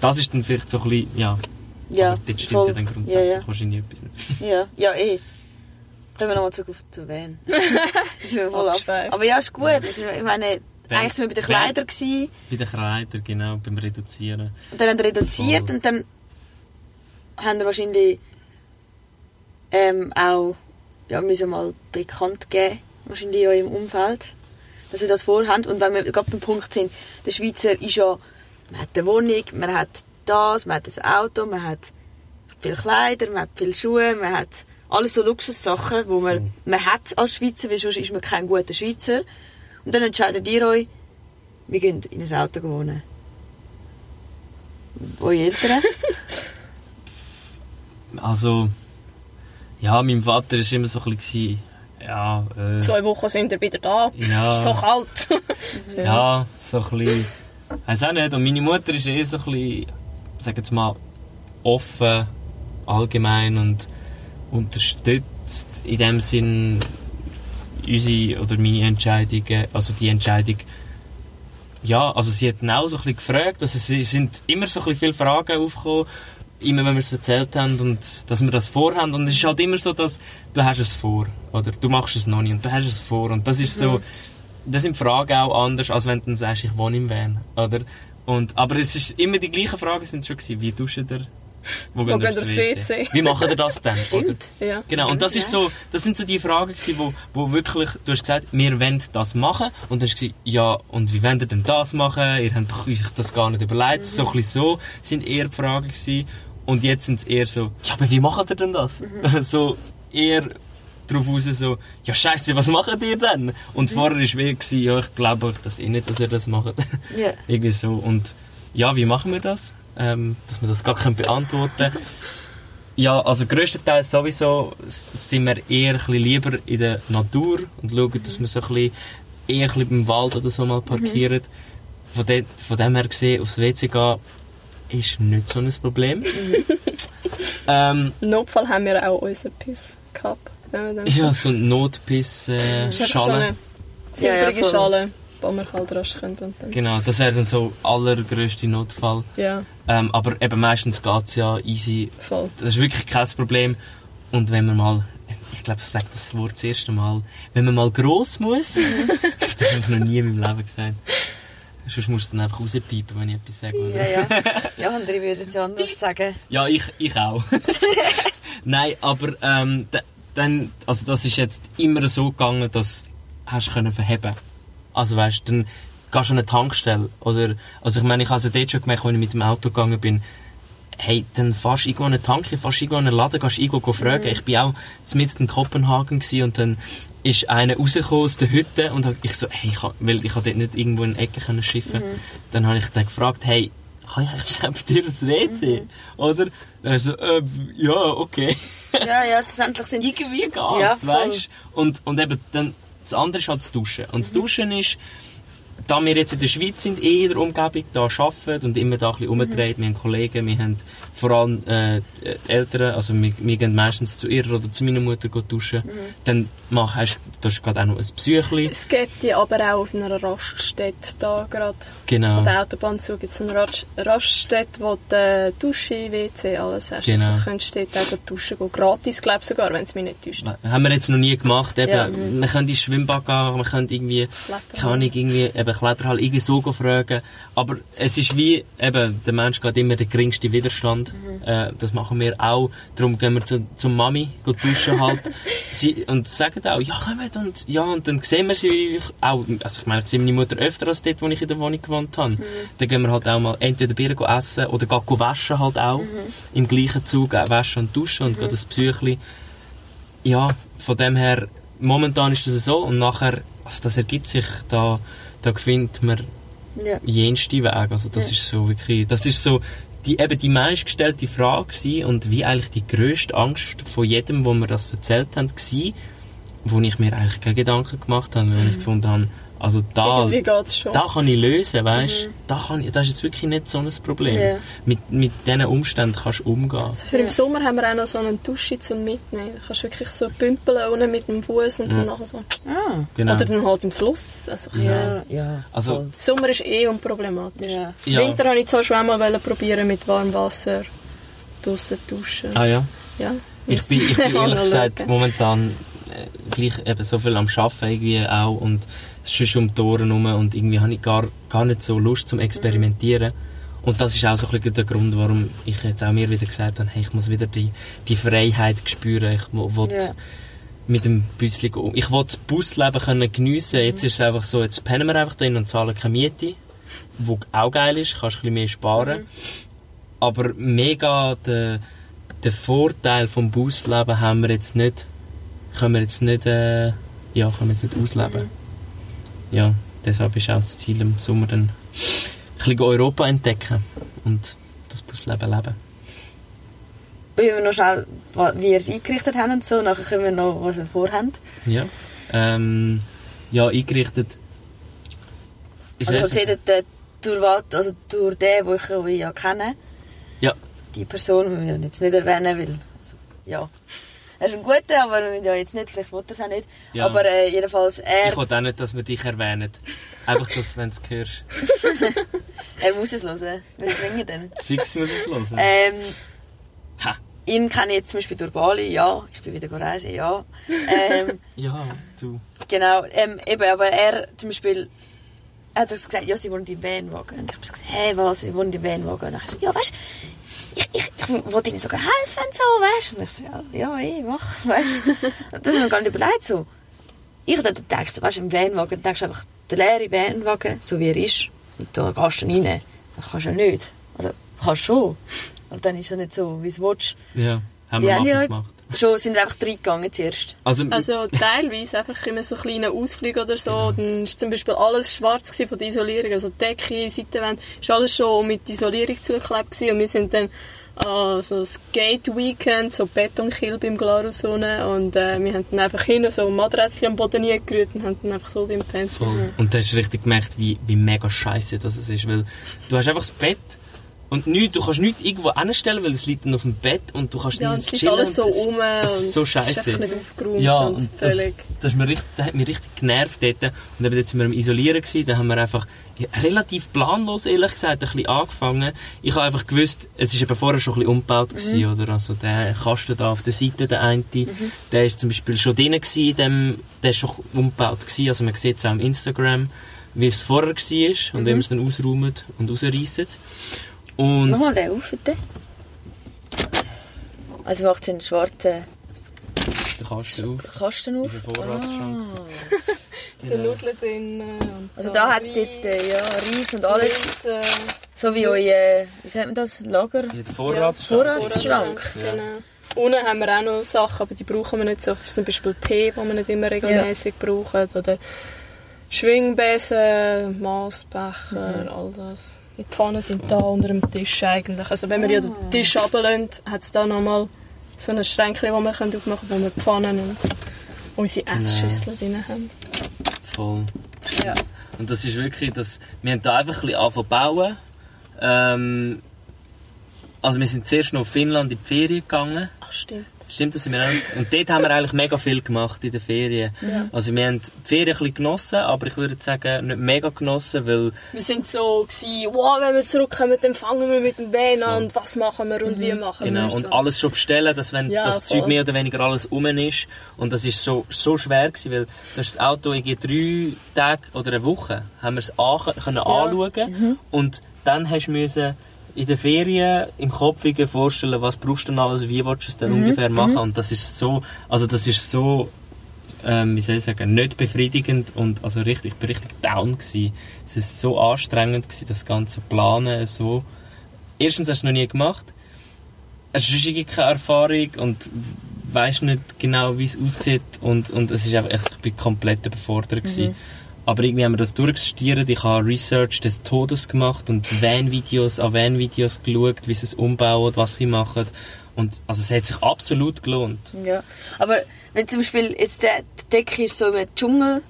Das ist dann vielleicht so ein bisschen, ja, Ja, aber das stimmt voll. ja dann grundsätzlich Ja, ja. wahrscheinlich etwas nicht. <laughs> Ja, ja, eh. Kommen wir nochmal zurück auf zu Van. <laughs> Das sind wir voll ab. Aber ja, ist gut. Das ist, ich meine, Van- eigentlich sind wir bei den Kleidern gewesen, Bei den Kleidern, genau, beim Reduzieren. und dann haben wir reduziert Voll. und dann haben wir wahrscheinlich ähm, auch ja, müssen mal bekannt geben, wahrscheinlich in eurem Umfeld, dass ihr das vorhabt. Und wenn wir gerade beim Punkt sind, der Schweizer ist ja, man hat eine Wohnung, man hat das, man hat ein Auto, man hat viele Kleider, man hat viele Schuhe, man hat alles so Luxussachen, wo man, man hat als Schweizer, weil sonst ist man kein guter Schweizer. Und dann entscheidet ihr euch, wir gehen in ein Auto wohnen. Eure <laughs> Eltern? Also, ja, mein Vater war immer so ein bisschen, ja, äh, Zwei Wochen sind wir wieder da. Ja. Ist so kalt. <laughs> ja, so ein bisschen, weiß auch nicht. Und meine Mutter ist eh so ein bisschen, sag jetzt mal, offen, allgemein und unterstützt in dem Sinn unsere oder meine Entscheidungen, also die Entscheidung, ja, also sie hat auch so ein bisschen gefragt, also es sind immer so ein bisschen viele Fragen aufgekommen, immer wenn wir es erzählt haben und dass wir das vorhaben und es ist halt immer so, dass du hast es vor, oder du machst es noch nicht und du hast es vor und das ist so, das sind Fragen auch anders, als wenn du dann sagst, ich wohne im Van, oder? Und, aber es ist immer die gleichen Fragen sind schon gewesen, wie duscht ihr? Wo ihr geht aufs WC? Wie macht ihr das dann, <laughs> oder? Stimmt. Ja. Genau, und das ist so, das sind so die Fragen gewesen, wo, wo wirklich, du hast gesagt, wir wollen das machen, und dann hast du gesagt, ja, und wie wollt ihr denn das machen? Ihr habt euch das gar nicht überlegt, so ein bisschen so sind eher die Fragen gewesen, und jetzt sind es eher so, ja, aber wie macht ihr denn das? <laughs> so eher drauf raus so, ja scheiße, was macht ihr denn? Und vorher war wie, gewesen, ja, ich glaube euch das eh nicht, dass ihr das macht. Ja. <laughs> Irgendwie so, und ja, wie machen wir das? Ähm, dass wir das gar können beantworten Ja, also grösstenteils sowieso sind wir eher ein bisschen lieber in der Natur und schauen, dass wir so ein bisschen eher ein bisschen beim Wald oder so mal parkieren. Von, de, von dem her gesehen, aufs WC gehen, ist nicht so ein Problem. <laughs> ähm, Im Notfall haben wir auch unseren Piss gehabt. ja, so ein Notpiss äh, Das ist einfach so Schale. eine silbrige Ja, ja. Schale, wo man halt rasch dann, Genau, das wäre dann so allergrößte Notfall. ja, Ähm, aber eben meistens geht es ja easy voll. Das ist wirklich kein Problem. Und wenn man mal, ich glaube, ich sage das Wort das erste Mal, wenn man mal gross muss, <laughs> <laughs> das habe ich noch nie in meinem Leben gesagt. Sonst musst du dann einfach rauspiepen, wenn ich etwas sage. Ja, Oder? ja. <laughs> Ja, andere würden es anders sagen. Ja, ich, ich auch. <laughs> Nein, aber ähm, dann, also das ist jetzt immer so gegangen, dass hast du können verheben. Also weißt, dann gehst du an eine Tankstelle oder, also ich meine, ich habe es ja dort schon gemerkt, als ich mit dem Auto gegangen bin. Hey, dann fährst du irgendwo eine Tanke, fährst irgendwo einen Laden, gehst irgendwo fragen. Ich bin auch mitten in Kopenhagen gewesen und dann ist einer rausgekommen aus der Hütte und ich so, hey, ich kann, weil ich dort nicht irgendwo in Ecke können schiffen. Dann habe ich den gefragt, hey, kann ich eigentlich bei dir aufs WC? Oder? Dann so, äh, ja, okay. Ja, ja, schlussendlich sind Irgendwie geht's, Ja, weißt Und, und eben, dann, das andere ist halt das Duschen. Und das Duschen ist, da wir jetzt in der Schweiz sind, eh in der Umgebung, da arbeiten und immer da ein bisschen umdreht, wir haben Kollegen, wir haben vor allem äh, die Eltern, also wir, wir gehen meistens zu ihrer oder zu meiner Mutter duschen, dann mach, hast du gerade auch noch ein Psychli. Es gibt die aber auch auf einer Raststätte da gerade. Genau. An der Autobahnzug gibt es eine Rast Raststätte, wo du äh, Dusche, WC, alles hast. Genau. Also könntest du dort auch duschen gehen. Gratis, glaube ich sogar, wenn es mich nicht täuscht. Haben wir jetzt noch nie gemacht. Eben, Ja. Wir können ins Schwimmbad gehen, wir können irgendwie, keine Ahnung, irgendwie, eben Kletterhalle irgendwie so fragen. Aber es ist wie, eben, der Mensch geht immer den geringsten Widerstand. Äh, das machen wir auch. Darum gehen wir zu, zum Mami, gehen duschen halt. <laughs> sie, und sagen auch, ja, kommt und, ja, und dann sehen wir sie auch, also ich meine, ich sehe meine Mutter öfter als dort, wo ich in der Wohnung gewohnt habe. Dann gehen wir halt auch mal entweder Bier essen oder gehen waschen halt auch. Im gleichen Zug auch waschen und duschen und gehen das Psychli ja, von dem her, momentan ist das so und nachher, also das ergibt sich, da, da findet man Ja. jenste Weg, also das Ja. ist so wirklich, das ist so die, eben die meistgestellte Frage gewesen und wie eigentlich die grösste Angst von jedem, wo mir das erzählt haben, gewesen, wo ich mir eigentlich keine Gedanken gemacht habe, weil ich gefunden habe, also da, da kann ich lösen, weißt da kann ich, das ist jetzt wirklich nicht so ein Problem. Ja. Mit, mit diesen Umständen kannst du umgehen. Also für im Sommer haben wir auch noch so eine Dusche zum Mitnehmen. Du kannst wirklich so pümpeln unten mit dem Fuß und dann nachher so. Ah. Genau. Oder dann halt im Fluss. Also, Ja, ja. Also, voll. Sommer ist eh unproblematisch. Ja. Ja. Winter habe ich zwar schon einmal probieren mit warmem Wasser draussen duschen. ah ja. Ja. Ich bin, ich bin <laughs> ehrlich gesagt momentan äh, gleich eben so viel am Arbeiten irgendwie auch und es ist schon um die Ohren rum und irgendwie habe ich gar, gar nicht so Lust zum Experimentieren. Und das ist auch so ein bisschen der Grund, warum ich jetzt auch mir wieder gesagt habe, hey, ich muss wieder die, die Freiheit spüren. Ich will, Ja. mit dem Büsschen um. Ich wollte das Busleben können geniessen. Jetzt ist es einfach so, jetzt pennen wir einfach drin und zahlen keine Miete. Wo auch geil ist, kannst ein bisschen mehr sparen. Aber mega den, den Vorteil vom Busleben haben wir jetzt nicht, können wir jetzt nicht, äh, ja, können wir jetzt nicht ausleben. Ja, deshalb ist auch das Ziel im Sommer dann ein bisschen Europa entdecken und das Busleben leben. Probieren wir noch schnell, wie ihr es eingerichtet habt und so. Nachher können wir noch, was wir vorhaben. Ja. Ähm, ja, eingerichtet. Also, ihr seht, äh, durch, also durch den, den ich ja kenne, Ja. die Person, wir wollen jetzt nicht erwähnen, weil, also, ja. Er ist ein guter, aber wollen ja jetzt nicht, vielleicht will er es auch nicht. Ja. Aber äh, jedenfalls, er, Ich will auch nicht, dass wir dich erwähnen. Einfach, dass, wenn du es hörst. <laughs> er muss es hören. Wir zwingen dann. Fix muss es hören. Ähm, Ha. ihn kenne ich jetzt zum Beispiel durch Bali, ja. Ich bin wieder reisen, ja. Ähm, <laughs> Ja, du. Genau, ähm, eben, aber er zum Beispiel hat er gesagt, ja, sie wohnt im Vanwagen. Und ich habe gesagt, hey, was, sie wohnt im Vanwagen. Und er so, ja, weißt ich, ich, ich wollte ihnen sogar helfen und so, weißt Und ich so, ja, ja, eh, mach, weißt Und das ich mir gar nicht überlegt, so. Ich dann gedacht, weißt im Vanwagen, denkst du einfach, der leere Vanwagen, so wie er ist, und da gehst du rein. Das kannst du ja nicht. Also, kannst schon. Und dann ist er nicht so, wie es willst. Ja, haben wir am Anfang Leute- gemacht. Schon sind wir einfach reingegangen zuerst. Also, Also teilweise einfach immer so kleine Ausflüge oder so. Dann war zum Beispiel alles schwarz von der Isolierung. Also die Decke, Seitenwände, ist alles schon mit Isolierung zugeklebt gewesen. Und wir sind dann an so ein Skate-Weekend, so Betonkilbe im Glarus unten. Und äh, wir haben dann einfach hinten so Matratschen am Boden gerührt und haben dann einfach so gepennt. voll. Und da hast du richtig gemerkt, wie, wie mega scheiße das ist. Weil du hast einfach das Bett und nichts, du kannst nichts irgendwo hinstellen, weil es liegt dann auf dem Bett und du kannst Ja, nicht es liegt chillen. alles so und um das ist so und es ist nicht aufgeräumt Ja, und, und das, völlig... das, ist mir richtig, das hat mich richtig genervt dort. Und eben jetzt sind wir am Isolieren gewesen, da haben wir einfach ja, relativ planlos, ehrlich gesagt, ein bisschen angefangen. Ich habe einfach gewusst, es ist eben vorher schon ein bisschen umgebaut gewesen, oder? Also der Kasten da auf der Seite, der eine, der ist zum Beispiel schon drin gewesen, dem, der ist schon umgebaut gewesen, also man sieht es auch am Instagram, wie es vorher war und wie man es dann ausräumen und rausreissen. Und Mach mal den auf, bitte. Also macht einen schwarzen den Kasten auf, Kasten in auf. den Vorratsschrank. <laughs> Der Nudeln drin. Also da hat es jetzt äh, ja, Reis und alles. Reis, äh, So wie euer, wie sagt man das, Lager? Ja, der Vorratsschrank. Vorratsschrank. Genau. Unten haben wir auch noch Sachen, aber die brauchen wir nicht so. Das ist zum Beispiel Tee, den wir nicht immer regelmäßig brauchen. Oder Schwingbesen, Maßbecher, Mhm. all das. Die Pfannen sind da unter dem Tisch eigentlich. Also wenn wir ja den Ah. Tisch runterlassen, hat es da nochmal so ein Schränkchen, das wir können aufmachen können, wo wir die Pfannen und unsere Essschüsseln drin haben. Voll. Ja. Und das ist wirklich, das, wir haben da einfach ein bisschen angefangen bauen. Ähm, also wir sind zuerst noch auf Finnland in die Ferien gegangen. Ach stimmt. Stimmt, das sind wir auch. Und dort haben wir eigentlich mega viel gemacht in den Ferien. Also wir haben die Ferien ein bisschen genossen, aber ich würde sagen, nicht mega genossen, weil Wir sind so gewesen, wow, wenn wir zurückkommen, dann fangen wir mit dem Van an und was machen wir und wie machen Genau, wir und so. alles schon bestellen, dass wenn Ja, das voll. Zeug mehr oder weniger alles um ist. Und das ist so, so schwer gewesen, weil du hast das Auto in drei Tage oder eine Woche haben wir es an, können anschauen Mhm. und dann hast du müssen in den Ferien im Kopf vorstellen, was brauchst du noch, also wie willst du es Mhm. dann ungefähr machen. Und das ist so, also das ist so, ähm, wie soll ich sagen, nicht befriedigend und also richtig, ich bin richtig down gewesen. Es ist so anstrengend gewesen, das ganze Planen so. Erstens hast du es noch nie gemacht es ist irgendwie keine Erfahrung und weißt nicht genau, wie es aussieht und, und es ist einfach, ich bin komplett überfordert gewesen. Aber irgendwie haben wir das durchgestiert, ich habe Research des Todes gemacht und Van-Videos an Van-Videos geschaut, wie sie es umbauen, was sie machen und also es hat sich absolut gelohnt. Ja. Aber wenn zum Beispiel jetzt der, die Decke ist so ein Dschungel,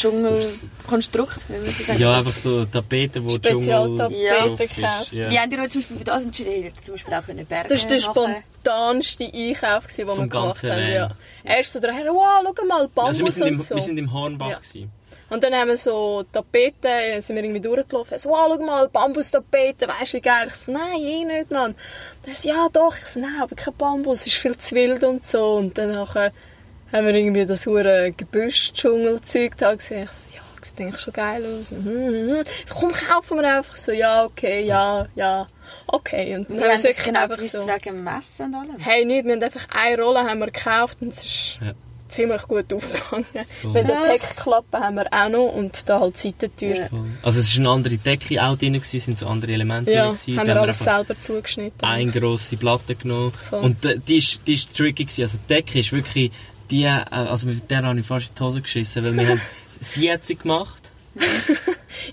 Dschungelkonstrukt, wie man so sagen. Ja, einfach so Tapeten, wo Dschungel ist. gekauft. Ja. Wie habt ihr euch zum Beispiel für das entschieden? Zum Beispiel auch können Berge Das war der machen spontanste Einkauf, den wir gemacht haben. Van. Ja. Erst so daher, wow, schau mal, Bambus Also wir sind, im, und so. wir sind im Hornbach Ja. gewesen. Und dann haben wir so Tapeten, äh, sind wir irgendwie durchgelaufen. So, wow, schau mal, Bambustapeten, weißt du wie geil? Ich so, nein, eh nicht, Mann. Dann so, ja doch. Ich so, nein, aber kein Bambus, es ist viel zu wild und so. Und dann nachher haben wir irgendwie das hure Gebüsch-Dschungel-Zeug da gesehen. Ich so, ja, sieht eigentlich schon geil aus. Hm, hm, hm. So, komm, kaufen wir einfach so, ja, okay, ja, ja, okay. Und dann Wir haben wir haben es das wirklich genau einfach so... wegen dem Messen und allem. Hey, nicht, wir haben einfach eine Rolle haben wir gekauft und es ist Ja. ziemlich gut aufgegangen. Voll. Der Krass. Deckklappe haben wir auch noch und da halt die Seitentür. Ja. Also es war eine andere Decke auch drin, gewesen, sind so andere Elemente Ja, drin. gewesen. haben wir alles einfach selber zugeschnitten. eine grosse Platte genommen. Voll. Und äh, die ist, die ist tricky gewesen. Also die Decke ist wirklich, die, äh, also mit der habe ich fast in die Hose geschissen, weil wir haben <laughs> sie jetzt gemacht. <laughs>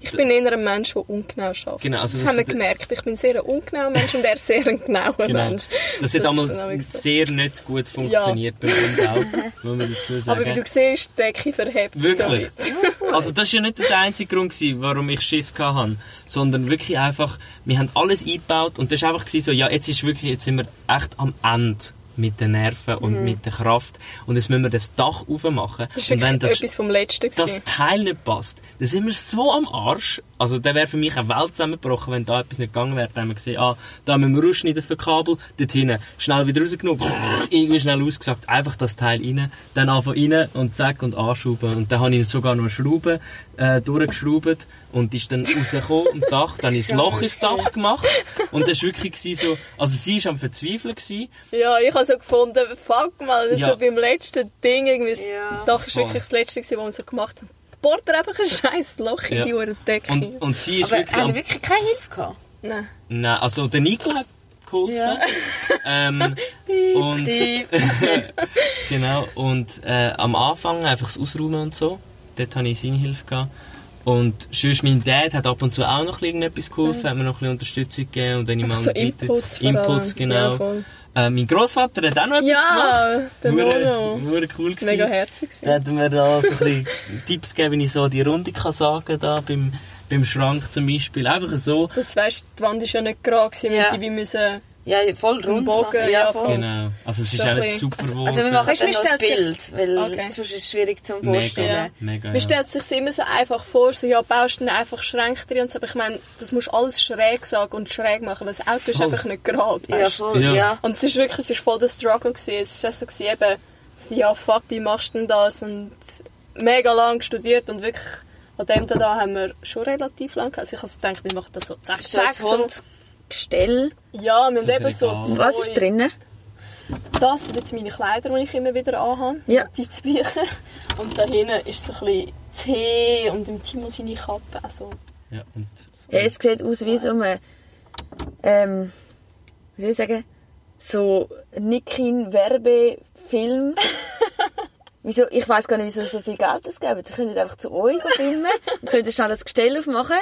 Ich bin eher ein Mensch, der ungenau arbeitet. Genau, also das, das- haben wir gemerkt. Ich bin sehr ein ungenauer Mensch und er sehr ein genauer Genau. Mensch. Das hat Das damals so. sehr nicht gut funktioniert bei uns auch, muss man dazu sagen. Aber wie du siehst, die Decke verhebt Wirklich? so. Also das war ja nicht der einzige Grund, gewesen, warum ich Schiss hatte, sondern wirklich einfach, wir haben alles eingebaut und das war einfach so, ja, jetzt ist wirklich, jetzt sind wir echt am Ende mit den Nerven und mit der Kraft und jetzt müssen wir das Dach aufmachen. Mhm. Das ist und wenn das, etwas vom Letzten. das. Teil nicht passt, dann sind wir so am Arsch. Also da wäre für mich eine Welt zusammengebrochen, wenn da etwas nicht gegangen wäre. Dann haben wir gesehen, ah, da müssen wir rausschneiden für Kabel, dort hinten schnell wieder rausgenommen, <laughs> irgendwie schnell ausgesagt, einfach das Teil rein, dann einfach rein und zack und anschrauben. Und dann habe ich sogar noch eine Schraube äh, durchgeschraubt und ist dann rausgekommen am Dach, dann ist ein Loch ins Dach gemacht und das war wirklich so, also sie war am Verzweifeln gewesen. Ja, ich habe so gefunden, fuck mal, das Ja. so beim letzten Ding irgendwie, das Ja. Dach ist Voll. wirklich das Letzte gewesen, was wir so gemacht haben. Bohrt er einfach ein scheiß Loch in Ja. die Uhr Decke. Und, und sie ist Aber wirklich haben am die wirklich keine Hilfe gehabt? Nein. Nein, also der Nico hat geholfen. Ja. Ähm, <laughs> und, <laughs> genau, und äh, am Anfang einfach das Ausräumen und so. Dort hatte ich seine Hilfe. Gehabt. Und sonst mein Dad hat ab und zu auch noch irgendetwas geholfen, hat mir noch ein bisschen Unterstützung gegeben. Und wenn ich mal so Inputs Inputs, genau. Ja, äh, mein Großvater hat auch noch etwas Ja, gemacht. der Nono. hure cool gewesen. Mega herzig. Der gewesen. hat mir da so ein bisschen <laughs> Tipps gegeben, wie ich so die Runde kann sagen da beim, beim Schrank zum Beispiel. Einfach so. Das weißt, die Wand ist ja nicht gerade gewesen, Ja. ja. die müssen... Ja, voll rund. Bogen, machen. ja, voll. Genau. Also es ist ein bisschen- super Also geworden. wir machen Weißt dann mir noch das stellt Bild, weil Okay. sonst ist es schwierig zu Mega, vorstellen. Ja. mega, Man ja. stellt sich immer so einfach vor, so, ja, baust du dann einfach Schränke drin und so, aber ich meine, das musst du alles schräg sagen und schräg machen, weil das Auto ist Voll. einfach nicht gerade, Ja, voll, Ja. ja. Und es ist wirklich, es ist voll der Struggle gewesen. Es ist auch so gewesen, eben, so, ja, fuck, wie machst du denn das? Und mega lang studiert und wirklich, an dem da haben wir schon relativ lang gehabt. Also ich habe so gedacht, wir machen das so zack, So zack, ein so. Holzgestell. Ja, wir haben So eben so zwei, Was ist drinnen? Das sind jetzt meine Kleider, die ich immer wieder anhabe. Ja. Die zu Bücher. Und da hinten ist so ein bisschen Tee und im Timo seine Kappe. Also, Ja, und Ja, es sieht aus wie so ein, ähm, wie soll ich sagen, so Nikin-Werbefilm. <laughs> Wieso, ich weiß gar nicht, wieso sie so viel Geld ausgeben. Sie können einfach zu euch filmen, <laughs> wir können schnell das Gestell aufmachen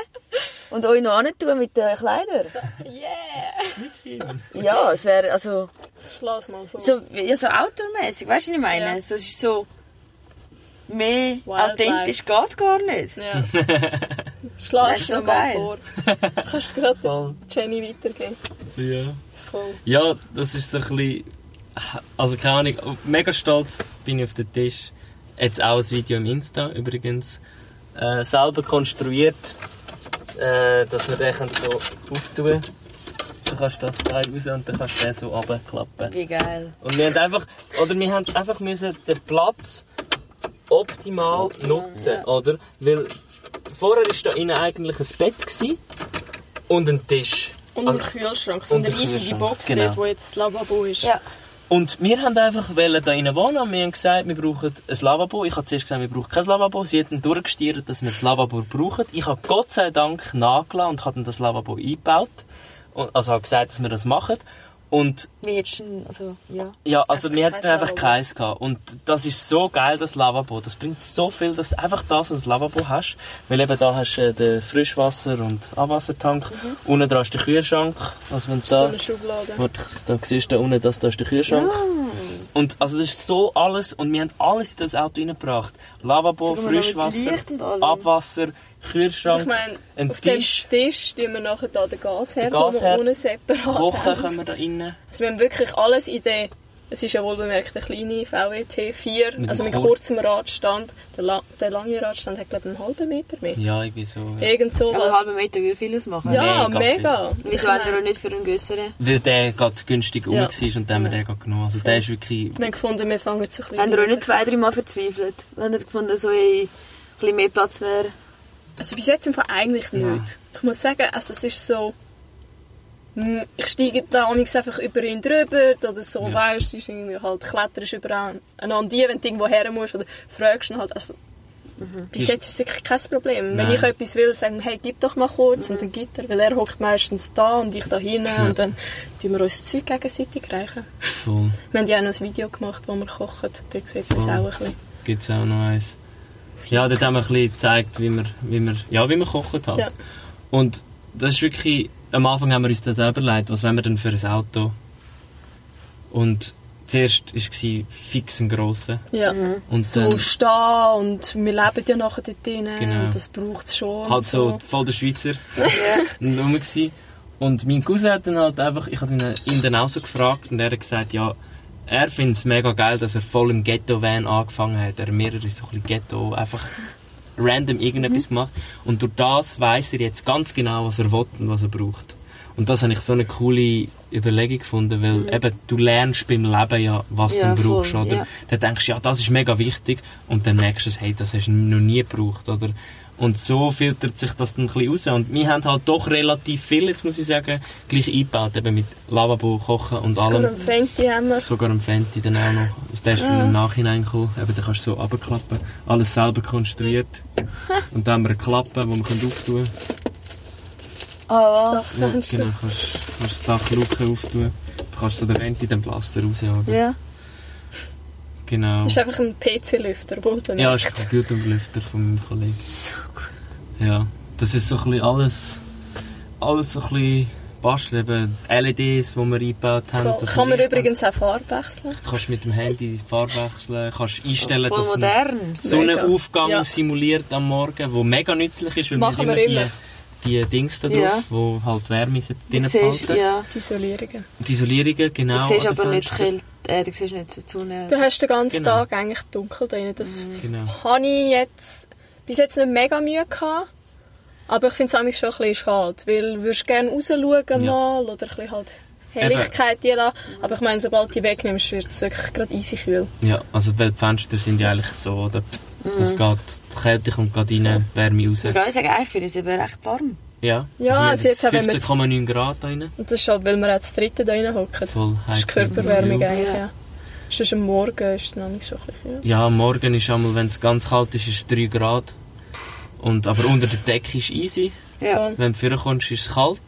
und euch noch tun mit den Kleidern. yeah! Ja, es wäre also Schloss mal vor. so, ja, so outdoormäßig, weißt du, was ich meine? Ja. So, es ist so mehr Wildlife. authentisch geht gar nicht. Ja. <laughs> Schlag es so mal geil. vor. <laughs> Kannst du gerade. Jenny weitergeben? ja. Voll. Ja, das ist so ein bisschen. Also keine Ahnung, mega stolz bin ich auf den Tisch. Jetzt auch ein Video im Insta übrigens. Äh, selber konstruiert, äh, dass wir den so auftun können. Dann kannst du das Teil raus und dann kannst du den so runterklappen. Wie geil. Und wir haben einfach, oder wir haben einfach müssen den Platz optimal nutzen, oder? Weil vorher war da innen eigentlich ein Bett gewesen und ein Tisch. Und ein Kühlschrank. So Und eine ein riesige Box, genau. dort, wo jetzt das Lavabo ist. Ja. Und wir haben einfach da innen wohnen und wir haben gesagt, wir brauchen ein Lavabo. Ich habe zuerst gesagt, wir brauchen kein Lavabo. Sie haben dann durchgestiert, dass wir das Lavabo brauchen. Ich habe Gott sei Dank nachgelassen und habe dann das Lavabo eingebaut. Also habe gesagt, dass wir das machen. Und du denn, also, ja. ja, also wir hatten einfach keins gehabt. Und das ist so geil, das Lavabo. Das bringt so viel, dass du einfach das als Lavabo hast. Weil eben da hast du äh, den Frischwasser- und Abwassertank. Unten dran ist der Kühlschrank. Also wenn du So da... eine Schublade. Da siehst du da unten, das, da ist der Kühlschrank. Und also das ist so alles, und wir haben alles in das Auto reingebracht. Lavabo, Frischwasser. Abwasser, Kühlschrank, Ich meine, ein auf Tisch, dem Tisch tun wir nachher da den Gasherd, Den Gasherd. ohne separat Kochen haben. können wir da rein. Also wir haben wirklich alles in der, es ist ja wohl bemerkt, eine kleine VWT 4, Mit also mit Kur- kurzem Radstand. Der, La der lange Radstand hat glaube ich einen halben Meter mehr. Ja, irgendwie so. Ja. Irgend Aber einen sowas. halben Meter würde viel ausmachen. Ja, Mega mega. Wieso ihr meine, auch nicht für einen grösseren? Weil der gerade günstig rum Ja. war und dann haben wir den gerade genommen. Also der ist wirklich... Wir haben gefunden, wir fangen jetzt ein bisschen... Habt ihr auch nicht zwei, drei Mal verzweifelt? Wenn ihr gefunden so, ey, bisschen mehr Platz wäre. Also bis jetzt einfach eigentlich nicht. Ich muss sagen, also es ist so... hm, Ich steige da einfach über ihn drüber oder so, Ja. weißt du, ist irgendwie halt kletterst über an, an die, wenn du irgendwo her musst oder fragst ihn halt, also bis Ist- jetzt ist es wirklich kein Problem. Wenn Nein. ich etwas will, sagen hey, gib doch mal kurz und dann gibt er, weil er hockt meistens da und ich da hinten und dann tun wir uns das Zeug gegenseitig reichen. Voll. Wir haben ja auch noch ein Video gemacht, wo wir kochen, da sieht man es auch ein bisschen. Gibt es auch noch eins. Ja, dort haben wir ein bisschen gezeigt, wie wir, wie wir, ja, wie wir kochen halt. Ja. Und das ist wirklich, am Anfang haben wir uns das auch überlegt, was wollen wir denn für ein Auto? Und zuerst war es fix ein grosser. Ja. Und So dann stehen und wir leben ja nachher dort drin Genau. und das braucht es schon. halt und so voll der Schweizer. <laughs> Und mein Cousin hat dann halt einfach, ich habe ihn, ihn dann auch so gefragt und er hat gesagt, ja, er findet es mega geil, dass er voll im Ghetto-Van angefangen hat. Er hat mehrere so ein Ghetto, einfach random irgendetwas gemacht. Und durch das weiss er jetzt ganz genau, was er will und was er braucht. Und das habe ich so eine coole Überlegung gefunden, weil eben, du lernst beim Leben ja, was Ja, du brauchst, voll, oder? ja. Dann denkst du, ja, das ist mega wichtig und dann merkst du, hey, das hast du noch nie gebraucht, oder? Und so filtert sich das dann ein bisschen raus. Und wir haben halt doch relativ viel, jetzt muss ich sagen, gleich eingebaut, eben mit Lavabo, Kochen und Sogar allem. ein Fenty haben wir. Sogar am Fenty dann auch noch. Der ist dann im Nachhinein gekommen. Eben, den kannst du so runterklappen. Alles selber konstruiert. <laughs> Und dann haben wir eine Klappe, die man auftun kann. Ah, Das Ja, Dachfenster. genau, kannst, kannst das Dachluke auftun. Du kannst so den Venti, den Blaster rausjagen. Ja. Genau. Das ist einfach ein PC-Lüfter, der Ja, ist ein Computerlüfter von meinem Kollegen. So gut. Ja, das ist so ein bisschen alles, alles so ein bisschen basteln. Eben LEDs, die wir eingebaut haben. dass Kann man übrigens auch Farbe wechseln. haben. kannst mit dem Handy Farbe wechseln, kannst einstellen, Voll dass ein modern. Sonnenaufgang Ja. simuliert am Morgen, wo mega nützlich ist, weil Machen wir immer. Die, die Dings da drauf, Ja. wo halt Wärme drin behalten. ja, Die Isolierungen. Die Isolierungen, genau. du siehst aber nicht. Kälte, äh, du siehst nicht so Sonne. Du hast den ganzen Genau. Tag eigentlich dunkel drin. Das Genau. habe ich jetzt bis jetzt nicht mega Mühe gehabt. Aber ich finde es schon ein bisschen schade, weil du würdest gerne rausschauen Ja. mal oder ein bisschen halt Helligkeit die lassen. Aber ich meine, sobald du die wegnimmst, wird es wirklich gerade easy kühl. Ja, also die Fenster sind ja eigentlich so, oder? Das Mhm. geht, die Kälte kommt gerade rein, Wärme raus. Ich kann sagen, eigentlich finde ich es eben recht warm. Ja, Ja, wir also jetzt haben auch wenn wir 15,9 Grad da rein. Und das ist halt, weil wir das dritte da rein hocken. Voll Das ist heiß. Körperwärmung Ja. eigentlich, Ja. Sonst am Morgen ist es noch nicht so kühl. Ja, morgen ist einmal, wenn es ganz kalt ist, ist es 3 Grad. Und, aber unter der Decke ist easy. Ja. Wenn du vorher kommst, ist es kalt.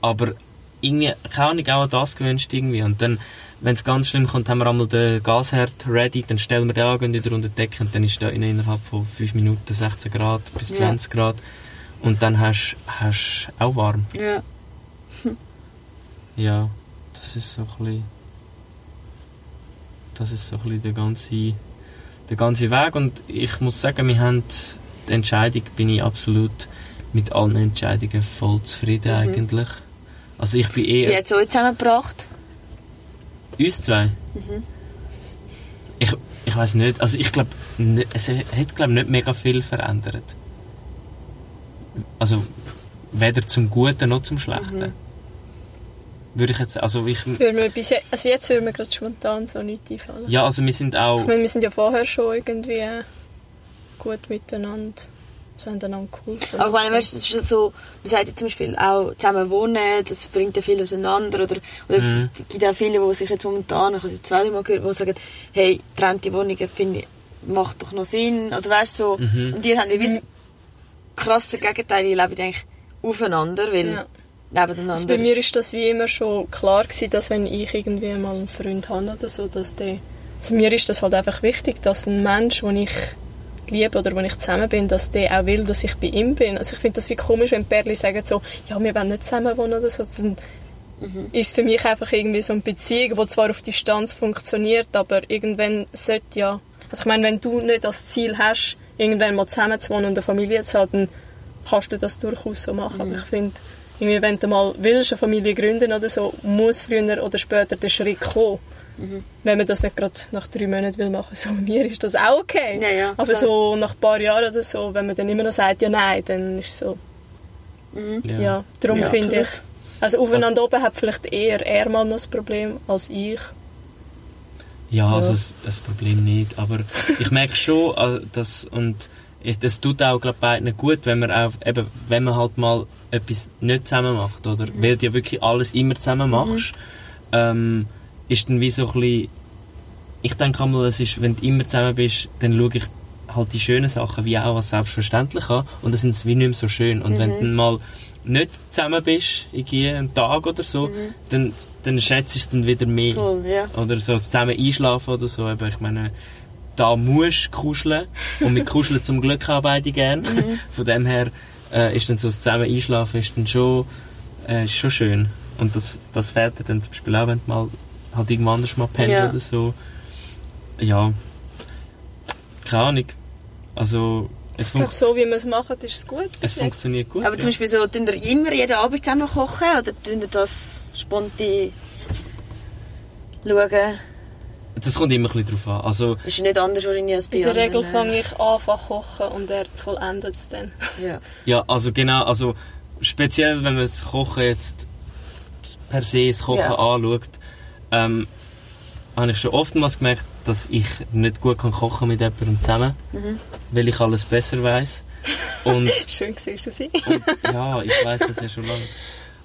Aber irgendwie, keine Ahnung, auch an das gewünscht irgendwie. Und dann, wenn es ganz schlimm kommt, haben wir einmal den Gasherd ready, dann stellen wir den an, gehen wieder unter die Decke und dann ist in- innerhalb von 5 Minuten 16 Grad bis Ja. 20 Grad. Und dann hast du auch warm. Ja. Ja, das ist so ein bisschen, das ist so ein bisschen der ganze, der ganze Weg und ich muss sagen, wir haben die Entscheidung, bin ich absolut mit allen Entscheidungen voll zufrieden eigentlich. Also ich bin eher, hat es euch zusammengebracht? Uns zwei, ich, ich weiß nicht, also ich glaube, es hat glaube nicht mega viel verändert. Also weder zum Guten noch zum Schlechten. Würde ich jetzt, also ich, Würde mir bis also jetzt würde mir gerade spontan so nichts einfallen. ja, also wir sind auch Ich meine, wir sind ja vorher schon irgendwie gut miteinander. Wir haben einander geholfen. Aber ich meine, weißt, du, es ist ja so, man sagt ja zum Beispiel auch zusammen wohnen, das bringt ja viel auseinander. Oder, oder Mhm. es gibt auch viele, die sich jetzt momentan, ich habe es jetzt zweimal Mal gehört, die sagen, hey, getrennte Wohnungen finde ich, macht doch noch Sinn. Oder weißt du, so. Mhm. Und ihr habt ja wie das krasse Gegenteil, ihr lebt eigentlich aufeinander, weil Ja. nebeneinander. Also bei mir ist das wie immer schon klar gewesen, dass wenn ich irgendwie mal einen Freund habe oder so, dass der... Also mir ist das halt einfach wichtig, dass ein Mensch, den ich liebe oder wenn ich zusammen bin, dass der auch will, dass ich bei ihm bin. Also ich finde das wie komisch, wenn Perli sagen so, ja, wir wollen nicht zusammen wohnen oder so. Dann ist für mich einfach irgendwie so eine Beziehung, die zwar auf Distanz funktioniert, aber irgendwann sollte ja... Also ich meine, wenn du nicht das Ziel hast, irgendwann mal zusammen zu wohnen und eine Familie zu haben, dann kannst du das durchaus so machen. Aber ich finde, irgendwie, wenn du mal willst, eine Familie gründen oder so, muss früher oder später der Schritt kommen. Wenn man das nicht gerade nach drei Monaten will machen, so bei mir ist das auch okay. Ja, ja, Aber klar. so nach ein paar Jahren oder so, wenn man dann immer noch sagt, ja nein, dann ist es so, ja, darum Ja, finde ich, also aufeinander oben hat vielleicht eher er mal noch das Problem als ich. Ja, also Ja. das, das Problem nicht. Aber ich merke schon, äh, dass, und das tut auch glaub, beiden gut, wenn man, auch, eben, wenn man halt mal etwas nicht zusammen macht, oder? Weil du ja wirklich alles immer zusammen machst, ähm, ist dann wie so ein bisschen, ich denke einmal, es ist, wenn du immer zusammen bist, dann schaue ich halt die schönen Sachen wie auch als selbstverständlich an und dann sind sie wie nicht mehr so schön. Und wenn du dann mal nicht zusammen bist, irgendwie einen Tag oder so, dann, dann schätzt du es dann wieder mehr. Voll, ja. Oder so zusammen einschlafen oder so. Aber ich meine, da musst du kuscheln. Und mit Kuscheln zum Glück auch beide gern. <laughs> Von dem her äh, ist dann so das zusammen einschlafen ist dann schon, äh, ist schon schön. Und das, das dir dann zum Beispiel auch, wenn du mal halt irgendwo anders mal pennt Ja. oder so. Ja. Keine Ahnung. Also, es, Ich glaube, so wie wir es machen, ist es gut. es funktioniert gut. Aber ja. zum Beispiel so, tun ihr immer jeden Abend zusammen kochen oder tun ihr das spontan schauen? Das kommt immer ein bisschen drauf an. Also, Ist nicht anders wahrscheinlich als bei In der Regel fange ich an, zu kochen und er vollendet es dann. Ja. Ja, also genau, also speziell wenn man das Kochen jetzt per se das Kochen Ja. anschaut, ähm, habe ich schon oftmals gemerkt, dass ich nicht gut kann kochen mit jemandem zusammen, Mhm. weil ich alles besser weiß. Und, <laughs> Schön siehst du sie. und ja, ich weiß das ja schon lange.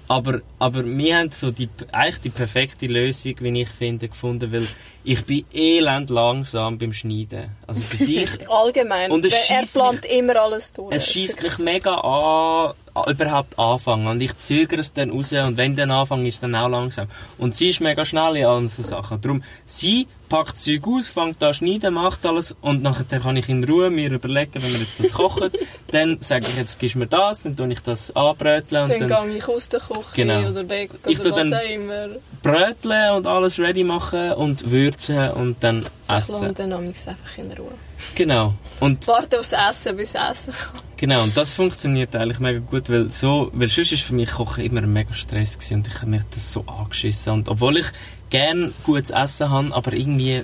Aber, aber wir haben so die, eigentlich die perfekte Lösung, wie ich finde, gefunden, weil ich bin elend langsam beim Schneiden. Also bis ich <laughs> Allgemein. Und es er plant immer alles durch. Es schießt mich mega an- überhaupt anfangen. Und ich zögere es dann raus. Und wenn dann anfange, ist dann auch langsam. Und sie ist mega schnell in allen Sachen. Darum, sie packt das Zeug aus, fängt an zu schneiden, macht alles. Und nachher kann ich in Ruhe mir überlegen, wenn wir jetzt das kochen, <laughs> dann sage ich, jetzt gibst du mir das, dann tue ich das anbröteln. Und Dann, dann gehe ich aus der Küche Genau. oder weg Ich oder was dann- auch immer. bröteln und alles ready machen und würzen und dann lasse essen. dann amigs einfach in Ruhe. Genau. Und Warte aufs Essen, bis Essen kommt. Genau, und das funktioniert eigentlich mega gut, weil so, weil sonst ist für mich Kochen immer ein mega Stress gewesen und ich habe mich das so angeschissen. Und obwohl ich gern gutes Essen habe, aber irgendwie,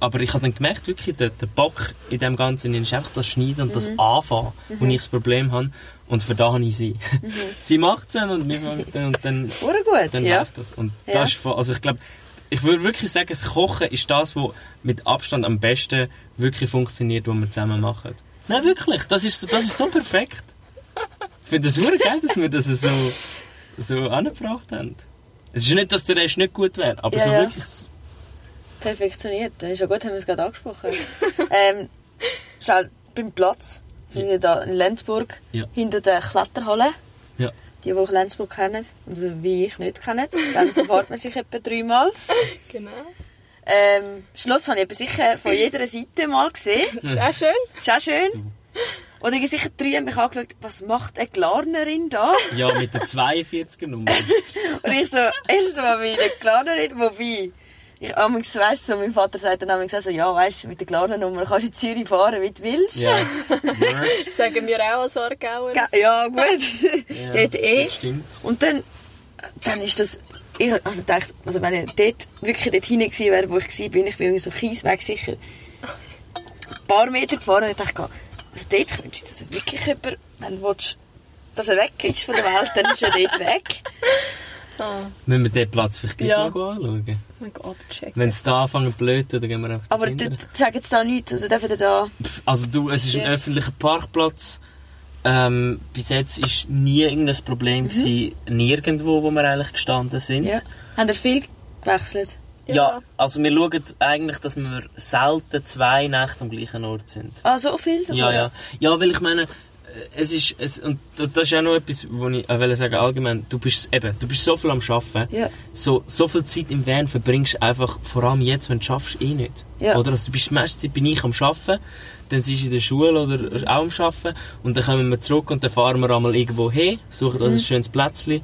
aber ich habe dann gemerkt, wirklich, der, der Bock in dem Ganzen ist einfach das Schneiden und das Anfangen, wo ich das Problem habe. Und für da habe ich sie. <laughs> sie macht es dann und wir fangen dann, und dann, gut, dann ja. läuft das. Und Ja. das ist, also ich glaube, ich würde wirklich sagen, das Kochen ist das, was mit Abstand am besten wirklich funktioniert, was wir zusammen machen. Nein, wirklich. Das ist so, das ist so perfekt. Ich finde das super geil, dass wir das so, so angebracht haben. Es ist nicht, dass der Rest nicht gut wäre, aber Ja, so ja. wirklich. Perfektioniert. Das ist ja gut, haben wir es gerade angesprochen. <laughs> ähm, schau, beim Platz, so wie da in Lenzburg, Ja. hinter der Kletterhalle. Ja. Die, die auch Lenzburg kennen, also wie ich nicht kennen, dann verfahrt man sich etwa dreimal. <laughs> Genau. Ähm, Schloss habe ich sicher von jeder Seite mal gesehen. Ist auch schön. Ist auch schön. Und ich sicher drei haben mich angeschaut, was macht eine Glarnerin da? Ja, mit der 42er Nummer. <laughs> Und ich so, erstens mal wie eine Glarnerin, wobei, ich amigs, weißt so, mein Vater sagt dann amigs so, ja, weißt du, mit der Glarnernummer kannst du in Zürich fahren, wie du willst. Ja. <laughs> Sagen wir auch als Aargauer. Ja, gut. ja. Dort eh. das Stimmt. Und dann, dann ist das, ich also dachte, also wenn ich dort, wirklich dort hinein gewesen wäre, wo ich war, bin ich bin irgendwie so Kiesweg sicher ein paar Meter gefahren und ich dachte, also dort könntest du also wirklich jemand, wenn du willst, dass er weg ist von der Welt, dann ist er dort <laughs> weg. Ah, Müssen wir den Platz vielleicht gleich Ja. mal anschauen? abchecken. Wenn es da anfangen zu blöden, dann gehen wir einfach Aber sag jetzt da nichts, also dürfen da... Also du, es ist ein öffentlicher Parkplatz. Ähm, bis jetzt ist nie irgendein Problem gewesen, nirgendwo, wo wir eigentlich gestanden sind. Ja. Haben ihr viel gewechselt? Ja, Ja. also wir schauen eigentlich, dass wir selten zwei Nächte am gleichen Ort sind. Ah, so viel? Ja, ja. Ja, weil ich meine, äh, es ist, es, und da- das ist auch noch etwas, wo ich auch will sagen allgemein, du bist eben, du bist so viel am Arbeiten, Ja. so, so viel Zeit im Van verbringst du einfach, vor allem jetzt, wenn du schaffst, eh nicht. Ja. Oder? Also du bist, die meiste Zeit bin ich am Arbeiten, dann sind in der Schule oder auch am Arbeiten und dann kommen wir zurück und dann fahren wir einmal irgendwo hin, suchen uns ein schönes Plätzchen,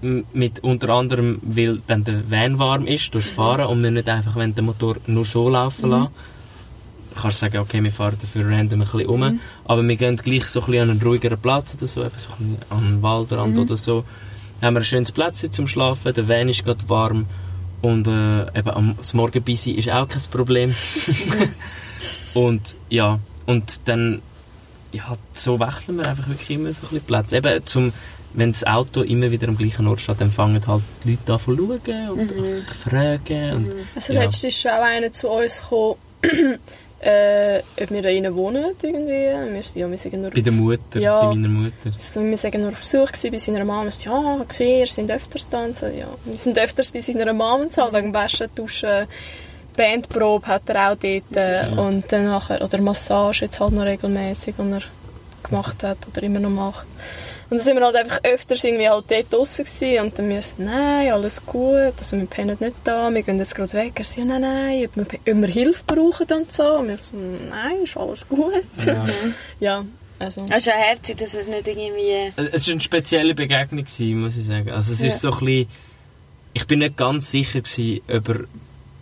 mit unter anderem, weil dann der Van warm ist durchs Fahren und wir nicht einfach, wenn der Motor nur so laufen lassen, kannst du sagen, okay, wir fahren dafür random ein bisschen um, aber wir gehen gleich so ein bisschen an einen ruhigeren Platz oder so, eben so ein bisschen an einen Waldrand oder so. Dann haben wir ein schönes Plätzchen zum Schlafen, der Van ist gerade warm und äh, eben am das Morgenbisi ist auch kein Problem. <laughs> <laughs> und ja, und dann ja, so wechseln wir einfach wirklich immer so ein bisschen Platz. Eben zum, wenn das Auto immer wieder am gleichen Ort steht, dann fangen halt die Leute an zu schauen und sich fragen. Und, Also ja. letztens ist schon auch einer zu uns gekommen, <clears throat> äh, ob wir da innen wohnen irgendwie. Wir, ja, wir sagen nur Bei der Mutter, Ja. bei meiner Mutter. so, wir sagen nur auf Besuch gewesen bei seiner Mama. Sagt, ja, gesehen, ihr sind öfters da und so. Ja, wir sind öfters bei seiner Mama und so, halt wegen Waschen, Duschen, Bandprobe hat er auch dort äh, und dann nachher, oder Massage jetzt halt noch regelmäßig, die er gemacht hat oder immer noch macht. Und dann sind wir halt einfach öfters irgendwie halt dort draussen gewesen und dann wir so, nein, alles gut, also wir pennen nicht da, wir gehen jetzt gerade weg. Er so, ja, nein, nein, ob wir, ob wir Hilfe brauchen und so. Und wir so, nein, ist alles gut. Ja. <laughs> Ja, also... Es ist ja herzig, dass es nicht irgendwie... Es war eine spezielle Begegnung, gewesen, muss ich sagen. Also es Ja. ist so ein bisschen... Ich bin nicht ganz sicher, gewesen, ob er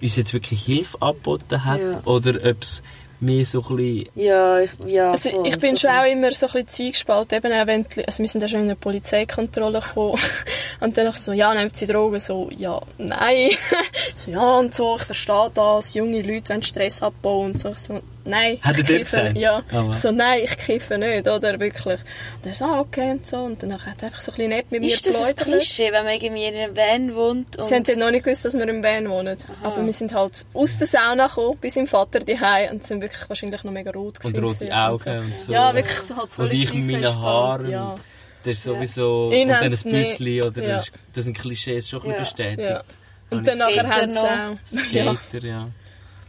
uns jetzt wirklich Hilfe angeboten hat Ja. oder ob es mehr so ein bisschen... Ja, ich, ja Also voll, ich bin so schon auch immer so ein bisschen zwiegespalten, eben auch wenn die, also wir sind ja schon in eine Polizeikontrolle gekommen <laughs> und dann so, ja, nehmt sie Drogen? So, ja, nein. <laughs> so, ja und so, ich verstehe das, junge Leute wollen Stress abbauen und so. Ich so nein, Hat er ich dir kiffe gesagt? nicht. Ja. Was? so, nein, ich kiffe nicht, oder, wirklich. Und er so, ah, okay und so und dann hat er einfach so ein bisschen nett mit mir Ist das ein. Klischee, wenn man irgendwie in einem Van wohnt? Und Sie haben noch nicht gewusst, dass wir im Van wohnen. Aber wir sind halt aus der Sauna gekommen, bis im Vater daheim und sind wirklich wahrscheinlich noch mega rot Und gewesen rote und Augen so. und so. Ja, wirklich so halt Und völlig ich mit meinen Haaren. Ja. Das ist sowieso... Ihn und dann ein Büsschen, oder? ja. Das, sind Klischees schon ein bisschen Ja. bestätigt. Ja. Und ich dann nachher haben sie noch. auch... <laughs> Ja. Skater, ja.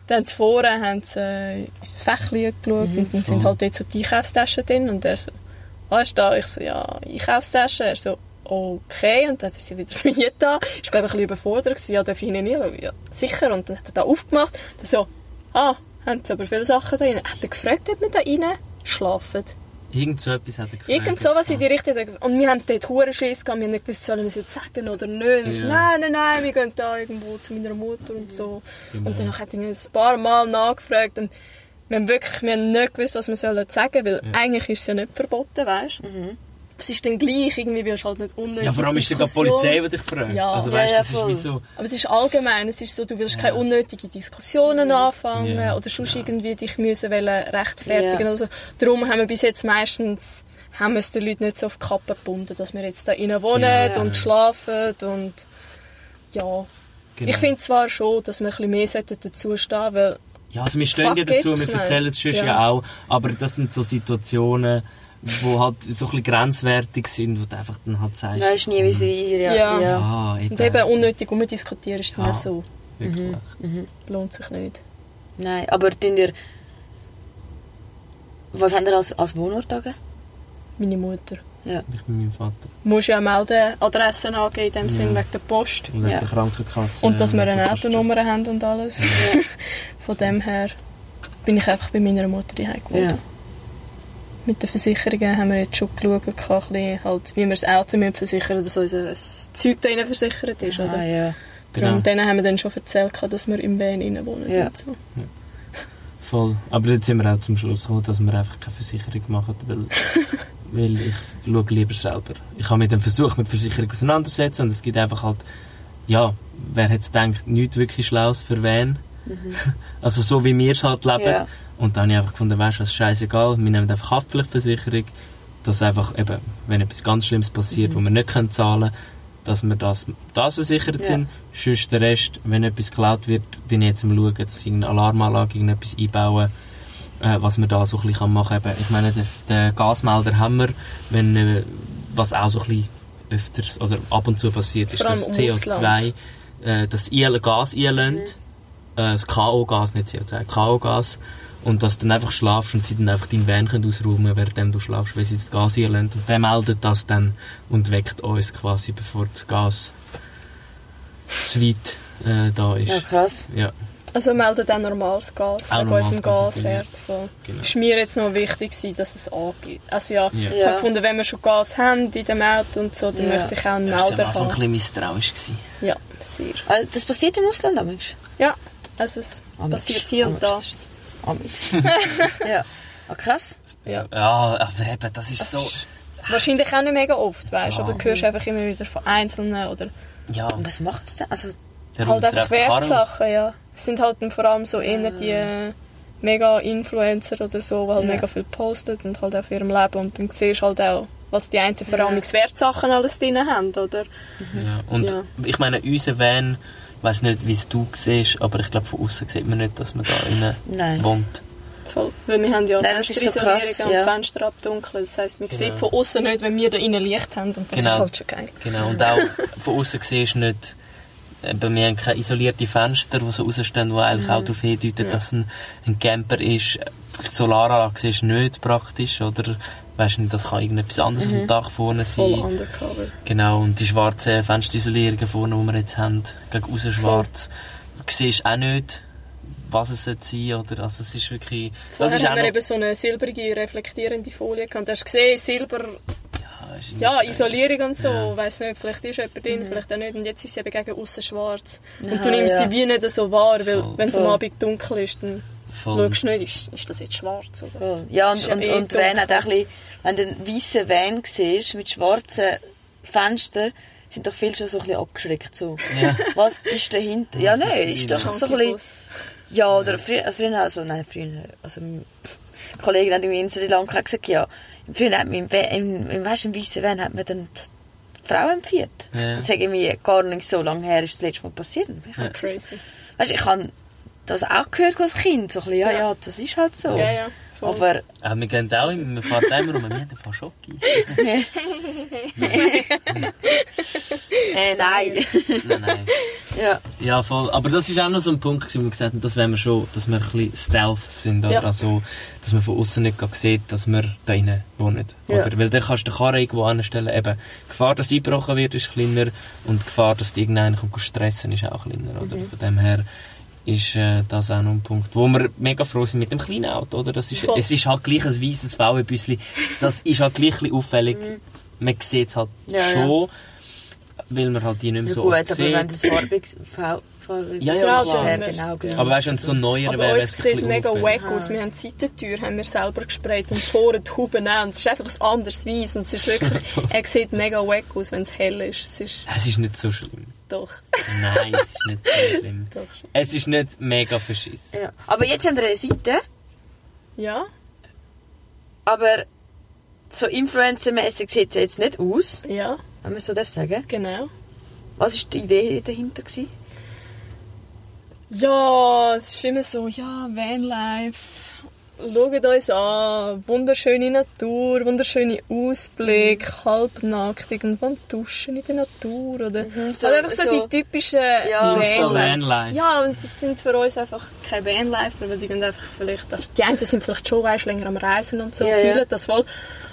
Dann vorne haben sie äh, ins Fächli geschaut und dann sind halt dort so die Einkaufstaschen drin und er so, was ist da? Ich so, ja, Einkaufstaschen. Er so, okay. Und dann hat er sie wieder <laughs> so hier da. Ich glaube, ein bisschen überfordert gewesen. Ja, darf ich nicht? Ja, sicher. Und dann hat er da aufgemacht. Dann so, ah, haben Sie aber viele Sachen da rein. Hat er gefragt, ob wir da rein schlafen? Irgend so etwas hat er gefragt. Irgend sowas in die Richtung. Und wir haben dort hohen Schiss gehabt. Wir haben nicht gewusst, sollen wir es jetzt sagen oder nicht. So, Ja. nein, nein, nein, wir gehen da irgendwo zu meiner Mutter und so. Genau. Und dann hat er ein paar Mal nachgefragt. Und wir haben wirklich wir haben nicht gewusst, was wir sollen sagen weil eigentlich ist es ja nicht verboten, weißt du. Mhm. Es ist dann gleich, irgendwie willst du halt nicht unnötig Ja, vor allem ist ja gerade die Diskussion. Polizei, die dich fragt. Ja. also Ja, weißt ja, das ist voll. wie so... Aber es ist allgemein, es ist so, du willst keine unnötigen Diskussionen anfangen Ja. oder sonst irgendwie dich müssen rechtfertigen Ja. oder so. Darum haben wir bis jetzt meistens haben wir es den Leuten nicht so auf die Kappe gebunden, dass wir jetzt da innen wohnen Ja. und schlafen und ja. Genau. Ich finde zwar schon, dass wir ein bisschen mehr dazu stehen weil Ja, also wir stehen Fuck ja dazu, wir erzählen es sonst ja. Ja. auch, aber das sind so Situationen, wo halt so ein bisschen grenzwertig sind, wo du einfach dann halt sagst... Du weißt nie, wie sie... Ja. Ja. ja. Ah, eben. und eben unnötig umdiskutieren ist dann Ja. auch so. Wirklich. Lohnt sich nicht. Nein, aber tun ihr... Was haben ihr als, als Wohnort angegeben? Meine Mutter. Ja. Ich mit meinem Vater. Du musst ja Meldeadressen angeben, in dem Sinn wegen der Post. Und wegen Ja. der Krankenkasse. Und dass wir eine Autonummer haben und alles. <laughs> Von dem her bin ich einfach bei meiner Mutter daheim gewohnt. Ja. Mit den Versicherungen haben wir jetzt schon geschaut, halt, wie wir das Auto müssen versichern dass unser Zeug da innen versichert ist. Ah, Oder? ja. Genau. Darum, denen haben wir dann schon erzählt, dass wir im Van innen wohnen. Ja. Und so. Voll. Aber jetzt sind wir auch zum Schluss gekommen, dass wir einfach keine Versicherung machen, weil, <laughs> weil ich schaue lieber selber. Ich habe mit dem Versuch mit Versicherung auseinandersetzen und es gibt einfach halt, ja, wer hätte gedacht, nichts wirklich Schlaues für wen. <laughs> Also so wie wir es halt leben. Mhm. Ja. Und dann habe ich einfach gefunden, weißt du, was ist scheißegal, wir nehmen einfach Haftpflichtversicherung, dass einfach eben, wenn etwas ganz Schlimmes passiert, wo wir nicht können zahlen können, dass wir das, das versichert Mhm. Ja. sind. Sonst der Rest, wenn etwas geklaut wird, bin ich jetzt am schauen, dass ich eine Alarmanlage, irgendetwas einbauen, äh, was man da so ein bisschen machen kann. Eben, Ich meine, den, den Gasmelder haben wir, wenn, äh, was auch so ein bisschen öfters oder ab und zu passiert, ist Vor allem das im CO2, Ausland. äh, das IL Gas einlönt, äh, das KO-Gas, nicht CO2, KO-Gas, und dass du dann einfach schlafst und sie dann einfach deinen Van können ausräumen während du schlafst, weil sie das Gas einlönt. Und der meldet das dann und weckt uns quasi, bevor das Gas zu weit äh, da ist. ja, krass. Ja, Also meldet auch normales Gas, Auch wegen normales unserem Gas, Gasherd. Genau. Ist mir jetzt noch wichtig gewesen, dass es angeht. Also ja, Ja. ich habe gefunden, wenn wir schon Gas haben in dem Auto und so, dann Ja. möchte ich auch einen Das war am Melder Anfang ein haben. bisschen misstrauisch. Gewesen. Ja, sehr. Ah, Das passiert im Ausland manchmal. Ja, also es Amix. passiert hier und da. Amix ist das. <laughs> Ja. Ah, krass. Ja. Ja, aber eben, das ist so... Wahrscheinlich auch nicht mega oft, weißt du, Ja. aber du hörst einfach immer wieder von Einzelnen oder Ja, Und was macht es denn? Also, der halt einfach. Wertsachen, ja. Es sind halt dann vor allem so eher die äh, mega Influencer oder so, die halt Ja. mega viel posten und halt auf ihrem Leben und dann siehst du halt auch, was die einen vor allem Wertsachen alles drin haben, oder? Ja, und Ja. ich meine, unser Van, ich weiß nicht, wie es du siehst, aber ich glaube, von außen sieht man nicht, dass man da innen Nein. wohnt. Voll. Weil wir haben ja Nein, das ist so Fensterisolierung krass, und ja. Fenster abdunkeln. Das heisst, man Genau. sieht von außen nicht, wenn wir da innen Licht haben. Und das Genau. ist halt schon geil. Genau, und auch <laughs> von außen siehst du nicht, eben, wir haben keine isolierten Fenster, die so rausstehen, die eigentlich auch darauf hindeuten, Ja. dass ein, ein Camper ist. Die Solaranlage siehst du nicht praktisch, oder? Weißt nicht, das kann irgendetwas anderes auf dem Dach vorne Voll sein. undercover. Genau, und die schwarzen Fensterisolierungen vorne, die wir jetzt haben, gegen außen schwarz, du siehst auch nicht, was es sein soll, oder? Also es ist wirklich... Das Vorher ist auch haben wir eben so eine silbrige, reflektierende Folie gehabt. Du hast gesehen, Silber, Ja, ist ja, Isolierung und so. Ja. Weiss nicht, vielleicht ist jemand drin, vielleicht auch nicht. Und jetzt ist sie eben gegen außen schwarz. Aha, und du nimmst ja. sie wie nicht so wahr, weil Voll. wenn es am Voll. Abend dunkel ist, dann Voll. schaust du nicht, ist, ist das jetzt schwarz oder? Voll. Ja, und, und, eh und der Van hat auch ein bisschen, wenn du einen weißen Van siehst, mit schwarzen Fenstern, sind doch viele schon so ein bisschen abgeschreckt. So. Ja. Was ist dahinter? Ja, nein, ist doch so ein bisschen... Ja, oder früher, also früher also, nein, früher, also Kollegen haben irgendwie in Sri Lanka gesagt, ja, früher hat man im, im, im, weißt, im weißen Van hat man dann die Frau empfiehlt. Ja. Das ist irgendwie gar nicht so lange her, ist das letzte Mal passiert. Ich ja. Crazy. Weißt, ich habe das auch gehört als Kind, so ein bisschen, ja, Ja. ja, das ist halt so. Ja, ja. Voll. Aber Ja, wir gehen auch immer, wir fahren auch immer rum, wir haben einfach Schocki. <laughs> <laughs> äh, nein. Nein, nein. ja. Ja, voll. Aber das ist auch noch so ein Punkt, gewesen, wo wir gesagt haben, das wollen wir schon, dass wir ein bisschen stealth sind. Oder? Ja. Also, dass man von außen nicht sieht, dass wir da drinnen wohnen. Ja. Oder? Weil dann kannst du den Karren irgendwo anstellen. Eben, die Gefahr, dass eingebrochen wird, ist kleiner. Und die Gefahr, dass die irgendeiner kommt stressen, ist auch kleiner. Oder? Mhm. Von dem her ist äh, das auch noch ein Punkt, wo wir mega froh sind mit dem kleinen Auto. Oder? Das ist, Voll. es ist halt gleich ein weißes VW-Büsschen. Das ist halt gleich ein auffällig. Man sieht es halt Mhm. Ja, ja. schon, weil man halt die nicht mehr Ja, so gut, oft aber sieht. wenn das Farb, Ja, ja, ja, klar. Ja, genau gleich. Aber weißt du, wenn es so neuer Aber wäre, wäre uns es sieht mega wack aus. Wir haben die Seitentür haben wir selber gesprayt und vorne die Huben auch. Und es ist einfach ein anderes Weiß. Und es ist wirklich, <laughs> er sieht mega wack aus, wenn es hell ist. Es ist Es ist nicht so schlimm. Doch, Nein, es ist nicht so <laughs> schlimm. doch schon. Es ist nicht mega verschissen. Ja. Aber jetzt haben wir eine Seite, Ja, aber so influencermäßig sieht es ja jetzt nicht aus, ja, wenn man so darf sagen. genau. Was war die Idee dahinter? Gewesen? Ja, es ist immer so, ja, Vanlife. Schaut uns an, wunderschöne Natur, wunderschöne Ausblick, halbnackt irgendwann duschen in der Natur oder so- also einfach so, so- die typischen Ja. Vanlife. Ja, und das sind für uns einfach keine Vanlifer, weil die gehen einfach vielleicht, also die einen sind vielleicht schon weißt, länger am Reisen und so, Ja, viele ja. das voll,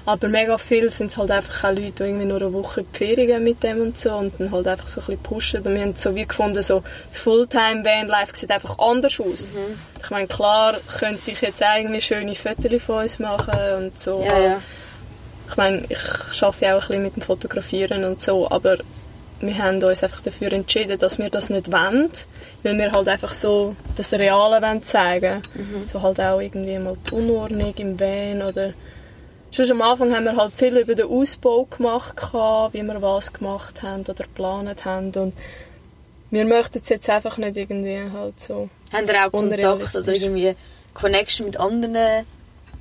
aber mega viel sind es halt einfach auch Leute, die irgendwie nur eine Woche die Ferien mit dem und so und dann halt einfach so ein bisschen pushen und wir haben so wie gefunden, so das Fulltime-Vanlife sieht einfach anders aus. Mhm. Ich meine, klar könnte ich jetzt auch irgendwie schöne Fotos von uns machen und so, Ja, ja. ich meine, ich arbeite ja auch ein bisschen mit dem Fotografieren und so, aber wir haben uns einfach dafür entschieden, dass wir das nicht wollen, weil wir halt einfach so das Reale wollen zeigen So halt auch irgendwie mal die Unordnung im Van oder... Schon am Anfang haben wir halt viel über den Ausbau gemacht, gehabt, wie wir was gemacht haben oder geplant haben und wir möchten es jetzt einfach nicht irgendwie halt so... Haben ihr auch Kontakt oder irgendwie Connection mit anderen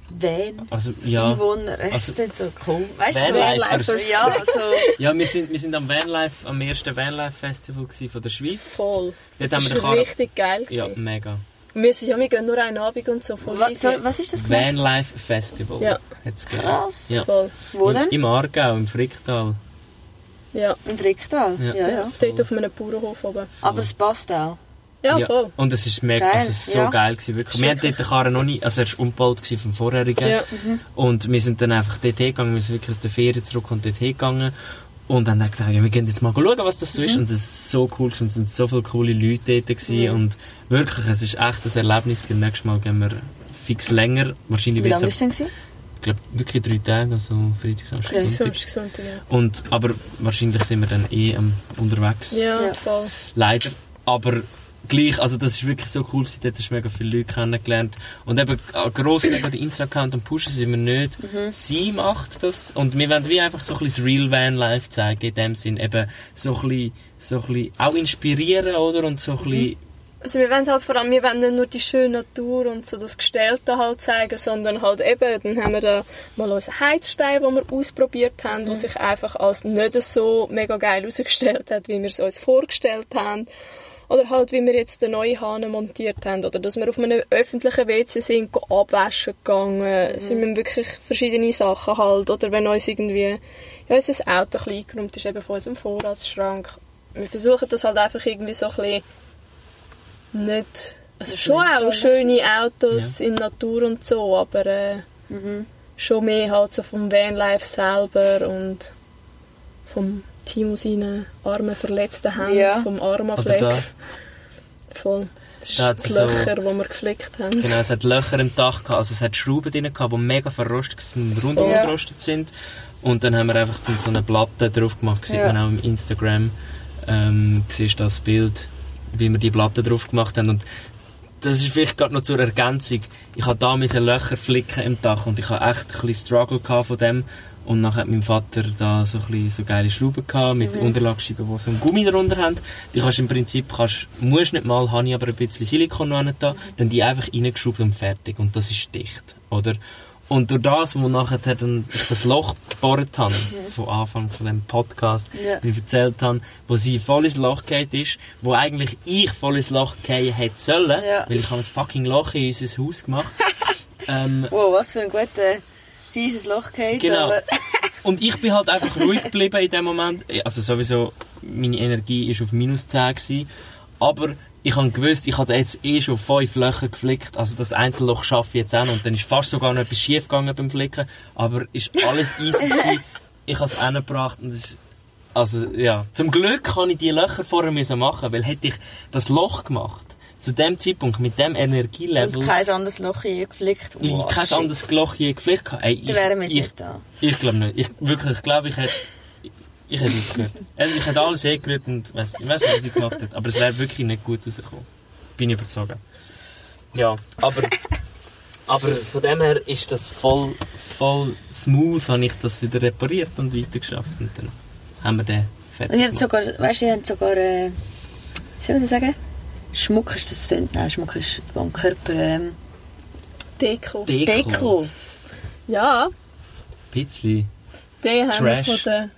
Van? Also, ja. Einwohner? Es Also- sind so cool. Weißt du, Vanlifers. Vanlifers, ja, so. <laughs> Ja, wir sind, wir sind am Vanlife, am ersten Vanlife-Festival gewesen von der Schweiz. Voll. Dort Das wir war richtig geil. Ja, mega. Wir, sind, ja, wir gehen nur einen Abend und so voll Was, was ist das genau? Vanlife Festival. Ja. Hat's. Krass. Ja. Voll. Wo Im, denn? Im Aargau, im Fricktal. Ja, Im Fricktal? Ja. Ja, ja. dort auf einem Bauernhof oben. Aber es passt auch. Ja, voll. Und es ist mega, Geil, also es ist so ja. geil gewesen, wirklich. Wir hatten dort den Karren noch nicht, also er ist umgebaut gewesen vom vorherigen. Ja. Und wir sind dann einfach dort hingegangen, wir sind wirklich aus der Ferien zurück und dort hingegangen. Und dann haben wir gesagt, ja, wir gehen jetzt mal schauen, was das so Mhm. ist. Und das ist so cool gewesen, es sind so viele coole Leute dort gewesen. Mhm. Und wirklich, es ist echt ein Erlebnis. Nächstes Mal gehen wir fix länger. Wahrscheinlich Wie lange es, ist es denn? ich glaube, wirklich drei Tage, also Freitag, Samstag. Sonntag. Samstag, Sonntag, ja. Und, aber wahrscheinlich sind wir dann eh unterwegs. Ja, Ja. voll. Leider. Aber gleich, also das ist wirklich so cool gewesen, dort hast du mega viele Leute kennengelernt. Und eben, äh, gross mega den Insta-Account am Pushen sind wir nicht. Sie macht das. Und wir wollen wie einfach so ein bisschen das Real Van Life zeigen, in dem Sinn eben so ein bisschen, so ein bisschen auch inspirieren, oder? Und so ein bisschen, Also wir wollen halt vor allem, wir wollen nicht nur die schöne Natur und so das Gestellte halt zeigen, sondern halt eben, dann haben wir da mal unseren Heizstein, den wir ausprobiert haben, der sich einfach als nicht so mega geil herausgestellt hat, wie wir es uns vorgestellt haben. Oder halt, wie wir jetzt den neuen Hahn montiert haben. Oder dass wir auf einem öffentlichen WC sind, go abwaschen gegangen. Sind wir wirklich verschiedene Sachen halt. Oder wenn uns irgendwie ja, unser Auto ein bisschen eingeräumt ist, eben von unserem Vorratsschrank. Wir versuchen das halt einfach irgendwie so ein bisschen nicht... Also schon auch schöne Autos in Natur und so, aber äh, schon mehr halt so vom Vanlife selber und vom Team aus seinen armen, verletzten Händen, Ja. vom Armaflex. Voll. Das ist die so- Löcher, die wir geflickt haben. Genau, es hat Löcher im Dach gehabt, also es hat Schrauben drin gehabt, die mega verrostet sind, rundum Ja. verrostet sind. Und dann haben wir einfach dann so eine Platte drauf gemacht, sieht Ja. man auch im Instagram, ähm, siehst das Bild, wie wir die Platte drauf gemacht haben. Und das ist vielleicht gerade noch zur Ergänzung. Ich habe da müssen Löcher flicken im Dach und ich habe echt ein bisschen Struggle gehabt von dem. Und dann hat mein Vater da so, ein so geile Schrauben gehabt, mit Unterlagsscheiben, die so einen Gummi darunter haben. Die kannst du im Prinzip, kannst, musst nicht mal, habe ich aber ein bisschen Silikon noch da, dann die einfach reingeschraubt und fertig. Und das ist dicht, oder? Und durch das, wo nachher dann das Loch gebohrt habe, von Anfang von dem Podcast, Ja. wie ich erzählt habe, wo sie voll ins Loch gefallen ist, wo eigentlich ich voll ins Loch fallen hätte sollen, Ja. weil ich habe ein fucking Loch in unser Haus gemacht. <laughs> ähm, Wow, was für ein guter... Sie ist ein Loch gefallen, Genau. aber... <laughs> und ich bin halt einfach ruhig geblieben in dem Moment. Also sowieso, meine Energie ist auf minus 10 gewesen. Aber ich habe gewusst, ich hatte jetzt eh schon fünf Löcher geflickt. Also das eine Loch schaffe ich jetzt auch noch. Und dann ist fast sogar noch etwas schief gegangen beim Flicken. Aber ist alles easy gewesen. <laughs> Ich habe es hingebracht und es also ja, zum Glück kann ich die Löcher vorher machen, weil hätte ich das Loch gemacht, zu dem Zeitpunkt, mit dem Energielevel, Und kein anderes Loch je geflickt. ich Wow, kein shit. anderes Loch je geflickt habe. Ey, ich, Dann wären wir ich, nicht da. ich glaube nicht. Ich, wirklich, ich glaube, ich hätte. Ich, ich hätte aufgehört. Also, ich hätte alles eingerührt und weiss, ich weiß nicht, was ich gemacht hätte. Aber es wäre wirklich nicht gut rausgekommen. Bin ich überzeugt. Ja, aber. aber von dem her ist das voll, voll smooth, habe ich das wieder repariert und weitergeschafft. Und dann haben wir den fertig Und sie haben gemacht. sogar, weißt du, sie haben sogar, äh, soll man das sagen? Schmuck ist das, sind- nein, Schmuck ist am Körper, ähm, Deko. Deko. Deko. Ja, Bisschen. den haben wir von der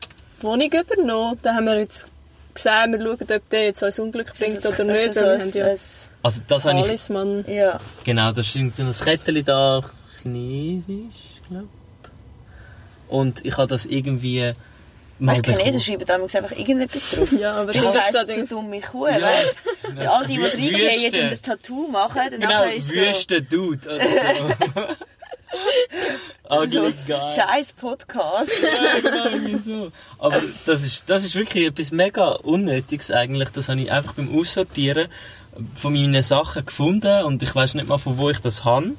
Wohnung übernommen. Da haben wir jetzt gesagt, wir schauen, ob der jetzt uns Unglück bringt Das ist- oder nicht. ist so ein- ja ein- Also, das habe ich. Ja, Genau, das ist so ein Kettchen da, chinesisch, glaube Und ich habe das irgendwie weißt du, Chinesen schreiben damals einfach irgendetwas draf. <laughs> Ja, aber Ich das heisst steht so dumme Kuh, weißt du? Ja. All die, die reingehen und das Tattoo machen, dann Genau, nachher ist so... Wüste Dude oder so. <laughs> Ugly guy. Scheiß Podcast. <laughs> Ja, genau, irgendwie so. Aber das ist, das ist wirklich etwas mega Unnötiges eigentlich. Das habe ich einfach beim Aussortieren von meinen Sachen gefunden und ich weiß nicht mal, von wo ich das habe.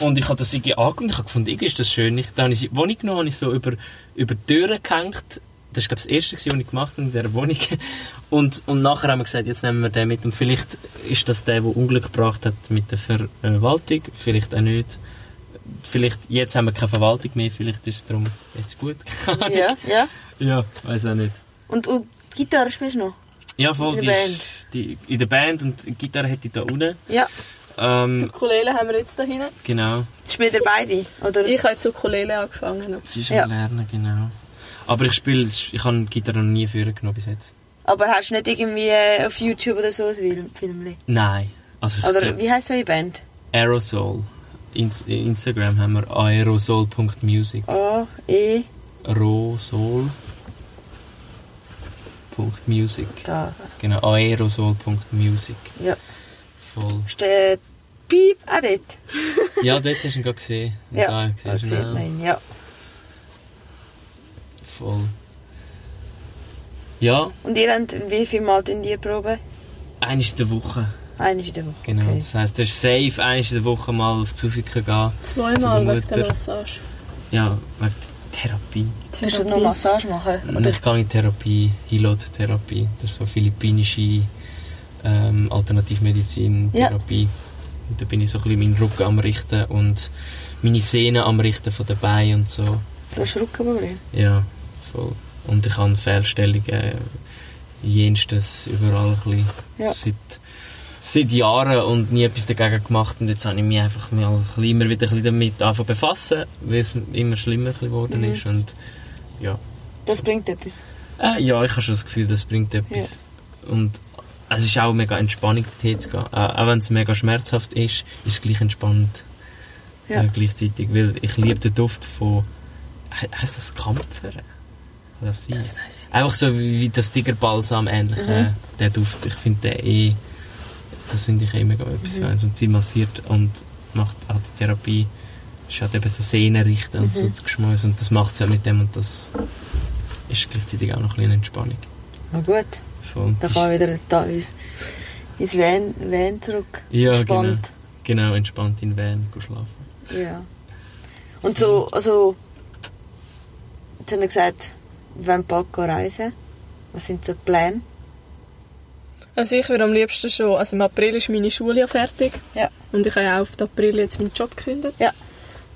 Und ich habe das irgendwie angeschaut und ich habe gefunden, irgendwie ist das schön. Ich, dann habe ich sie in die Wohnung genommen, habe ich so über, über die Türen gehängt. Das war, glaube ich, das erste, was ich gemacht habe in dieser Wohnung. Und, und nachher haben wir gesagt, jetzt nehmen wir den mit. Und vielleicht ist das der, der Unglück gebracht hat mit der Verwaltung. Vielleicht auch nicht. Vielleicht, jetzt haben wir keine Verwaltung mehr, vielleicht ist es darum jetzt gut. <laughs> ja, ja. Ja, weiß auch nicht. Und, und Gitarre spielst du noch? Ja, voll, In die, der ist- die in der Band und die Gitarre hätte ich da unten. Ja. Ähm, Ukulele haben wir jetzt da hinten. genau. Spielt ihr beide? Oder? Ich habe jetzt Ukulele angefangen. Es ist Ja. am Lernen, genau. Aber ich spiele, ich habe Gitarre noch nie führen genommen bis jetzt. Aber hast du nicht irgendwie äh, auf YouTube oder so ein Film? Nein. Also Oder glaub, wie heisst eure Band? Aerosol. Ins Instagram haben wir aerosol.music. A, E. Music. da. Genau, aerosol.music. Ja. Voll. Ist der Piep auch dort? Ja, dort hast du ihn gerade gesehen. Und Ja, da da sieht man ihn, ja. Voll. Ja, Und ihr habt, wie viel Mal tun die Probe? eines in der Woche. Eine in der Woche. Genau. Okay. Das heisst, das ist safe, eines in der Woche mal auf die Zufika gehen. Zweimal wegen der Massage. Ja, wegen der Therapie. Musst du noch Massage machen? Und ich gehe in Therapie, Hilot-Therapie. Das ist so philippinische ähm, Alternativmedizin-Therapie. Und da bin ich so ein bisschen meinen Rücken am Richten und meine Sehnen am Richten von den Beinen und so. So ein Rückenproblem. Ja, voll. Und ich habe Fehlstellungen, jenstes, überall ein bisschen. Ja. Seit, seit Jahren und nie etwas dagegen gemacht. Und jetzt habe ich mich einfach mal ein immer wieder ein bisschen damit angefangen befassen, weil es immer schlimmer geworden Mhm. ist. Und ja. Das bringt etwas. Äh, ja, ich habe schon das Gefühl, das bringt etwas. Und es ist auch mega Entspannung, dorthin zu gehen. Äh, auch wenn es mega schmerzhaft ist, ist es gleich entspannend. Ja. Äh, gleichzeitig, weil ich liebe den Duft von, he- heisst das Kampfer? Das sein? Das weiss ich. Einfach so wie, wie das Tigerbalsam ähnlich, Mhm. äh, der Duft. Ich finde den eh, das finde ich eh mega etwas Mhm. Feines. Und sie massiert und macht auch die Therapie, ist halt eben so Sehnen richten und Mhm. so das Geschmäus und das macht sie ja mit dem und das ist gleichzeitig auch noch ein bisschen eine Entspannung. Na gut, Voll. dann Das kann wieder da ins, ins Van, Van zurück. Ja, Entspannt. Genau, entspannt in Van schlafen. Ja. Und so, also, jetzt haben wir gesagt, wollen bald reisen. Was sind so die Pläne? Also ich würde am liebsten schon, also im April ist meine Schule ja fertig. Ja. Und ich habe ja auch auf April jetzt meinen Job gekündigt. Ja.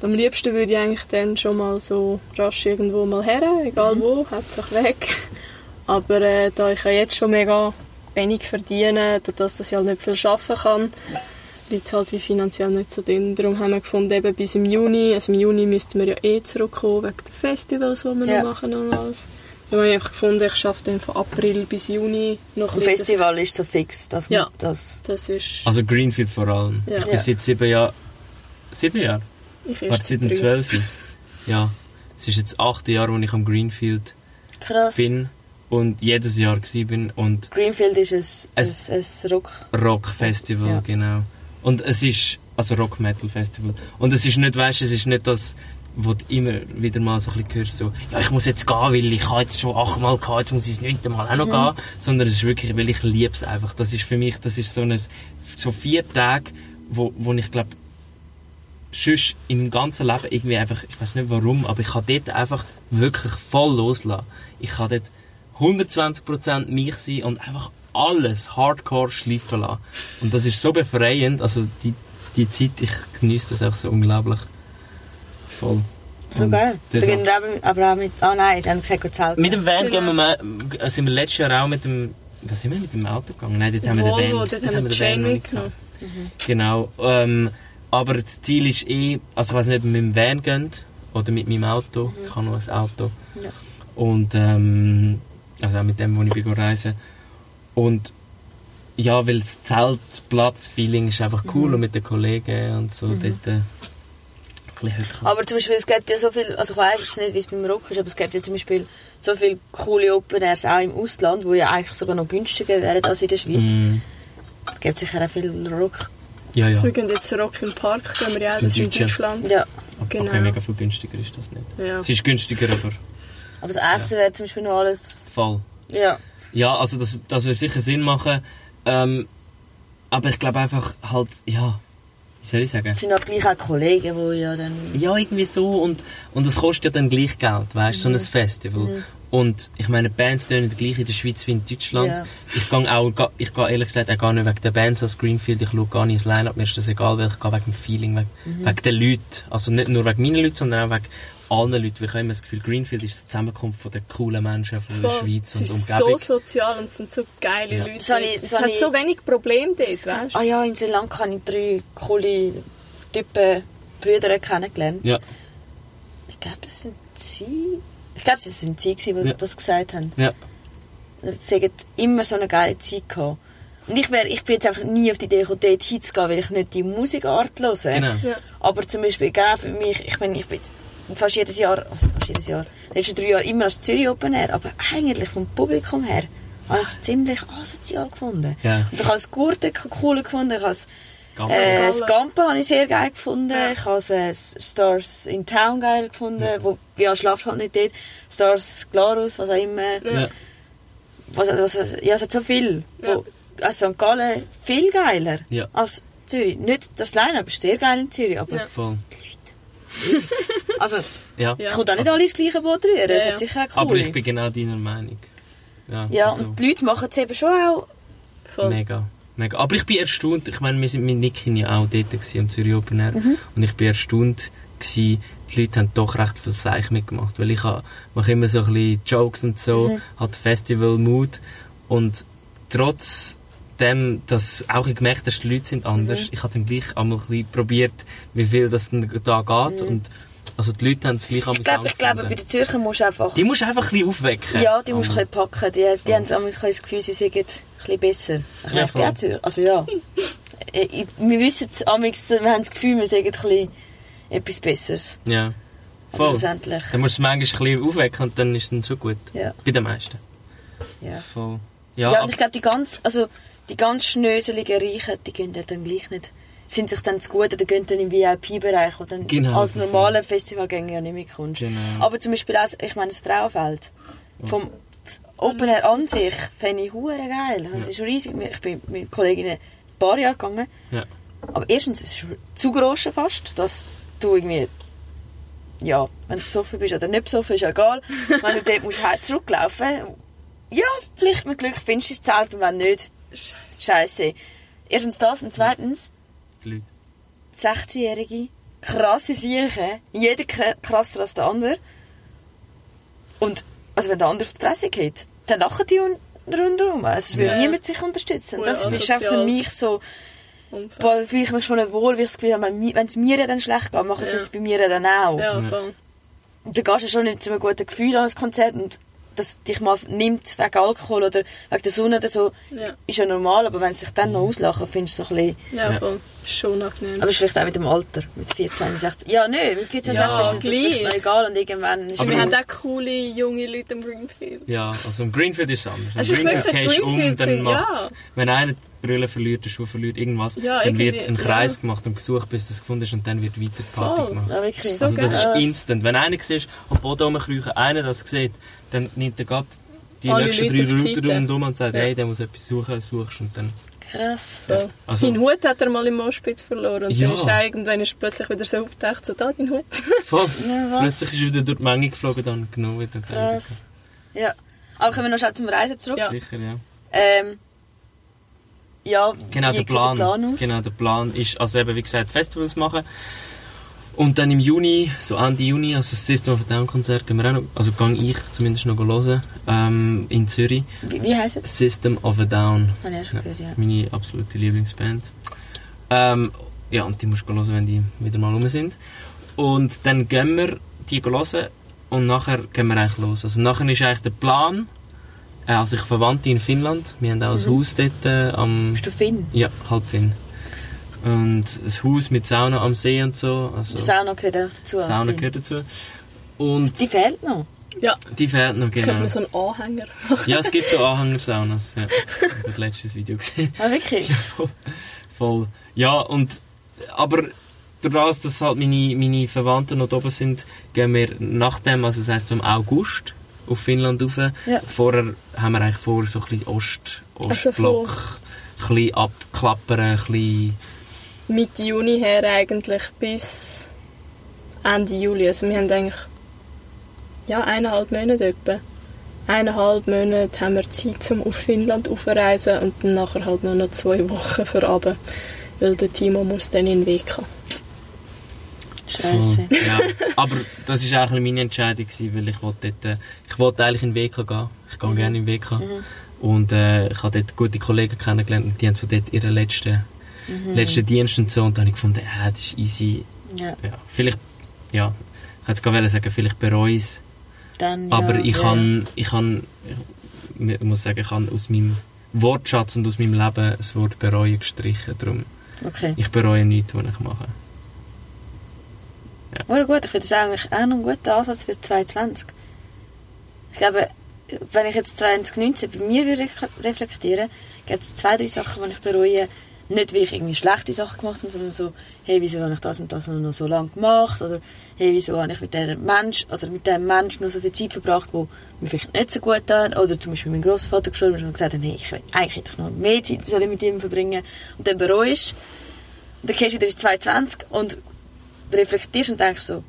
Und am liebsten würde ich eigentlich dann schon mal so rasch irgendwo mal her, egal Mhm. wo, hauptsächlich weg. Aber äh, da ich ja jetzt schon mega wenig verdiene, durch das, dass ich halt nicht viel arbeiten kann, liegt es halt wie finanziell nicht so drin. Darum haben wir gefunden, eben bis im Juni, also im Juni müssten wir ja eh zurückkommen, wegen den Festivals, die wir Ja. noch machen und alles. Dann habe ich einfach gefunden, ich schaffe dann von April bis Juni noch Ein Festival ist so fix, dass man Ja. das... Das ist... Also Greenfield vor allem. Ja. Ich bin Ja. seit sieben Jahren... Sieben Jahre? ich Warte, seit dem. 12. Ja. Es ist jetzt das achte Jahr, wo ich am Greenfield Krass. bin und jedes Jahr gsi bin und Greenfield ist ein, Es- ein, ein Rock... Rock-Festival, Ja. genau. Und es ist, also Rock-Metal-Festival. Und es ist nicht, weißt du, es ist nicht das, wo du immer wieder mal so ein bisschen hörst, so, ja, ich muss jetzt gehen, weil ich habe jetzt schon achtmal gehabt, jetzt muss ich das neunte Mal auch noch gehen. Sondern es ist wirklich, weil ich liebe es einfach. Das ist für mich, das ist so ein, so vier Tage, wo, wo ich glaube, sonst im ganzen Leben irgendwie einfach, ich weiß nicht warum, aber ich kann dort einfach wirklich voll loslassen. Ich kann dort 120% mich sein und einfach alles hardcore schleifen lassen. Und das ist so befreiend, also die, die Zeit, ich genieße das auch so unglaublich. Voll. So Und geil. Da gehen wir aber, aber auch mit... Ah nein, die haben gesagt, go zelten. Mit dem Van Genau. gehen wir mal, äh, sind wir letztes Jahr auch mit dem, was sind wir mit dem Auto gegangen? Nein, dort haben wir den Van. dort haben wir den mitgenommen. gehabt. Genau. Ähm, aber das Ziel ist eh, also ich weiß nicht, ob wir mit dem Van gehen oder mit meinem Auto. Ich habe noch ein Auto. Ja. Und ähm, also auch mit dem, wo ich bin reisen. Und ja, weil das Zeltplatz-Feeling ist einfach cool und mit den Kollegen und so dort äh. Aber zum Beispiel, es gibt ja so viel, also ich weiß jetzt nicht, wie es beim Rock ist, aber es gibt ja zum Beispiel so viele coole Open Airs auch im Ausland, die ja eigentlich sogar noch günstiger wären als in der Schweiz. Mm, Es gibt sicher auch viel Rock. ja, ja. Also wir gehen jetzt Rock im Park, gehen wir ja auch, das ist in. Deutschland. Ja, Genau. Okay, mega viel günstiger ist das nicht. Ja. Es ist günstiger, aber aber das Essen wäre zum Beispiel noch alles... voll. Ja, Ja, also das, das würde sicher Sinn machen. Ähm, aber ich glaube einfach halt, ja, wie soll ich sagen? es sind auch gleich auch Kollegen, die ja dann... Ja, irgendwie so und, und kostet ja dann gleich Geld, weißt du, so ein Festival. Und ich meine, Bands tönen gleich in der Schweiz wie in Deutschland. Ja. Ich gehe auch, ich gehe ehrlich gesagt auch gar nicht wegen der Bands als Greenfield, ich schaue gar nicht ins Line-Up, mir ist das egal, weil ich gehe wegen dem Feeling, wegen, wegen den Leuten. Also nicht nur wegen meinen Leuten, sondern auch wegen allen Leuten. Weil Ich habe immer das Gefühl, Greenfield ist die Zusammenkunft von den coolen Menschen von der. Schweiz es und ist Umgebung. so sozial und es sind so geile Ja. Leute. Habe ich- es das hat so wenig Probleme dort, weißt du? Ah ja, in Sri Lanka habe ich drei coole Typen, Brüder kennengelernt. Ja, Ich glaube, das sind sie... Ich glaube, es sind sie, gewesen, die Ja. das gesagt haben. ja. Sie haben immer so eine geile Zeit gehabt. Und ich, wär, ich bin jetzt einfach nie auf die Idee gekommen, dort hinzugehen, weil ich nicht die Musikart höre. Genau. Ja. Aber zum Beispiel, genau für mich, ich meine, ich bin jetzt fast jedes Jahr, also fast jedes Jahr, die letzten drei Jahre immer als Zürich Open Air, aber eigentlich vom Publikum her habe ich es ziemlich asozial gefunden. Ja. Und ich habe das Gurte cool gefunden, ich habe Ganz äh, das habe ich sehr geil gefunden, Ja. ich habe äh, Stars in Town geil gefunden, wo, ja, schlaft halt nicht dort, Stars Glarus, was auch immer. Ja. Ja. Was, was, ja, es hat so viel. Ja. Wo, also St. Gallen viel geiler Ja. als Zürich. Nicht, das Line-Up ist sehr geil in Zürich, aber Ja. Voll. Also, Ja. Ja. kommt auch nicht alle ins gleiche Boot rühren. Ja, hat sicher auch coole. Aber ich bin genau deiner Meinung. Ja, ja, also, und die Leute machen es eben schon auch. Voll. mega. Mega. Aber ich bin erstaunt, ich meine, wir sind mit Nikin ja auch dort gewesen, am Zürich Open Air. Mhm. Und ich bin erstaunt gewesen, die Leute haben doch recht viel Seich mitgemacht. Weil ich mache immer so ein bisschen Jokes und so, Mhm. hat Festival-Mood. Und trotz dem, dass auch ich gemerkt habe, dass die Leute sind anders, Mhm. ich habe dann gleich einmal ein bisschen probiert, wie viel das denn da geht. Und also die Leute haben es gleich einmal Mhm. Ich glaube, ich glaube, bei den Zürchern musst du einfach... Die musst du einfach ein bisschen aufwecken. ja, die musst du Aber- ein bisschen packen. Die, die haben so ein bisschen das Gefühl, sie sind bisschen besser. Ich Ja, ich bin auch Zürcher. Also ja. <laughs> Ich- wir wissen es, wir haben das Gefühl, wir sagen ein bisschen etwas Besseres. Ja. Voll. schlussendlich, Dann musst du es manchmal ein bisschen aufwecken und dann ist es schon gut. ja. Bei den meisten. ja. Voll. Ja, Ja, und ich glaube, die ganz, also die ganz schnöseligen Reichen, die gehen ja dann gleich nicht, sind sich dann zu gut oder gehen dann im VIP-Bereich, wo dann Genau, als normaler Festivalgänger ja nicht mitkommst. Genau. Aber zum Beispiel auch, ich meine, das Frauenfeld, vom das Open Air an sich, fände ich hure geil. Es ist riesig. Ich bin mit Kolleginnen ein paar Jahre gegangen. Ja. Aber erstens, es ist zu gross fast, dass du irgendwie, ja, wenn du besoffen bist oder nicht besoffen, ist ja egal. <laughs> wenn du dort musst zurücklaufen, ja, vielleicht mit Glück findest du das Zelt und wenn nicht, scheiße. Erstens das und zweitens, die Leute. 16-Jährige, krasse Siechen, jeder kra- krasser als der andere. Und also wenn der andere auf die Fresse geht, dann lachen die un- rundherum. Also es will Ja. niemand sich unterstützen. Und das ist auch für mich so, boah, da fühle ich mich schon wohl, weil ich das Gefühl habe, wenn es mir dann schlecht geht, machen sie Ja. es bei mir dann auch. Ja, Ja. voll. Und dann gehst du schon nicht zu einem guten Gefühl an das Konzert und das dich mal nimmt wegen Alkohol oder wegen der Sonne oder so, Ja, ist ja normal, aber wenn sie sich dann noch auslachen, findest du es so ein bisschen... ja, Ja. voll. Schon angenehm. Aber es ist vielleicht auch mit dem Alter, mit 14, 16. Ja, nein, mit 14, Ja, 16 ist das gleich. vielleicht egal und irgendwann ist es wir haben auch coole junge Leute im Greenfield. Ja, also im Greenfield ist es anders. Im Es ist Greenfield wirklich gehst du um, Greenfield dann ja. wenn einer Brille verliert, der Schuh verliert, irgendwas, Ja, dann wird ein Kreis ja. gemacht und gesucht, bis das gefunden ist und dann wird weiter Party Voll. gemacht. Ja. So Also das ist instant. Wenn einer sieht, am Boden rumkriechen, einer das sieht, dann nimmt er gerade die Alle nächsten Leute drei Seite. rundherum und sagt, hey, der muss etwas suchen, suchst und dann... Krass. Voll. Also- Seinen Hut hat er mal im Moschpit verloren und Ja. dann ist er irgendwann ist er plötzlich wieder so aufgetaucht, so da dein Hut. <laughs> Voll. Ja? Plötzlich ist er wieder durch die Menge geflogen, dann genommen wieder. Krass. Ja. Aber kommen wir noch schnell zum Reisen zurück. Ja. Sicher, ja. Ähm, ja, Genau, der Plan, aus? genau, der Plan ist, also eben, wie gesagt, Festivals machen. Und dann im Juni, so Ende Juni, also das System of a Down Konzert, gehen wir auch noch, also gehe ich zumindest noch hören, ähm, in Zürich. Wie, wie heisst es? System of a Down, Habe ich erst Ja. gehört, ja. meine absolute Lieblingsband. Ähm, ja, und die musst du hören, wenn die wieder mal rum sind. Und dann gehen wir die hören und nachher gehen wir eigentlich los. Also nachher ist eigentlich der Plan, äh, also ich habe Verwandte in Finnland, wir haben auch ein Haus dort äh, am... Bist du Finn? Ja, halb Finn. Und ein Haus mit Sauna am See und so. Also Die Sauna gehört auch dazu. Sauna gehört dazu. Und Die fehlt noch. Ja, die fehlt noch, könnte genau. man so einen Anhänger Ja, es gibt so <laughs> Anhängersaunas. Ja. Ich habe das letztes Video gesehen. Ah, wirklich? voll, voll. Ja, und, aber durch das, dass halt meine, meine Verwandten noch oben sind, gehen wir nach dem, also das heisst zum August, auf Finnland rauf. Ja. Vorher haben wir eigentlich vor, so ein bisschen Ost, Also Ostblock, ein bisschen abklappern, ein bisschen Mitte Juni her eigentlich bis Ende Juli. Also wir haben eigentlich ja, eineinhalb Monate etwa. Eineinhalb Monate haben wir Zeit, um auf Finnland aufzureisen und dann nachher halt nur noch zwei Wochen für runter, weil der Timo muss dann in den Weg haben. Scheiße. Ja, aber das war auch meine Entscheidung, gewesen, weil ich wollte dort, äh, ich wollte eigentlich in den WK gehen. Ich gehe gerne in den WK. Und äh, ich habe dort gute Kollegen kennengelernt und die haben so dort ihren letzten, letzten Dienst und so. Und dann habe ich gefunden, ja, das ist easy. Ja, Ja, vielleicht, ja, ich hätte gerade sagen, vielleicht bereue ich es. dann ja. Aber ich ja. kann, ich kann, ich muss sagen, ich habe aus meinem Wortschatz und aus meinem Leben das Wort bereuen gestrichen. Darum, Okay. ich bereue nichts, was ich mache. Oder gut, ich finde das eigentlich auch noch ein guter Ansatz für 2020. Ich glaube, wenn ich jetzt 2019 bei mir würde reflektieren, gibt es zwei, drei Sachen, die ich bereue. Nicht, weil ich irgendwie schlechte Sachen gemacht habe, sondern so, hey, wieso habe ich das und das noch so lange gemacht? Oder, hey, wieso habe ich mit diesem Mensch, oder mit diesem Mensch noch so viel Zeit verbracht, wo mir vielleicht nicht so gut hat? Oder zum Beispiel mein Großvater gestorben und gesagt hat, hey, ich, will- eigentlich hätte ich noch mehr Zeit soll ich mit ihm verbringen. Und dann bereust und dann gehst du wieder ins 2020 und reflektierst und denkst so,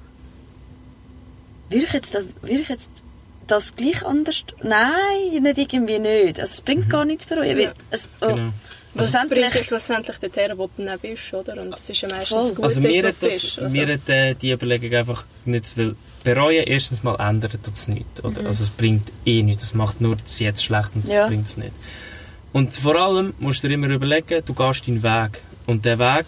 würde ich jetzt das, würde ich jetzt das gleich anders... Nein, nicht irgendwie nicht. Also, es bringt gar nichts bereuen. Ja. Es, oh, Genau. Was bringt schlussendlich... dir schlussendlich dorthin, wo du dann bist, oder? Und es ist ja meistens Voll. gut, Also dort, hat, du das, bist. Also, mir hat äh, die Überlegung einfach nicht will bereuen. Erstens mal ändert es nichts. Oder? Also es bringt eh nichts. Es macht nur das jetzt schlecht und das Ja. bringt es nicht. Und vor allem musst du dir immer überlegen, du gehst deinen Weg. Und der Weg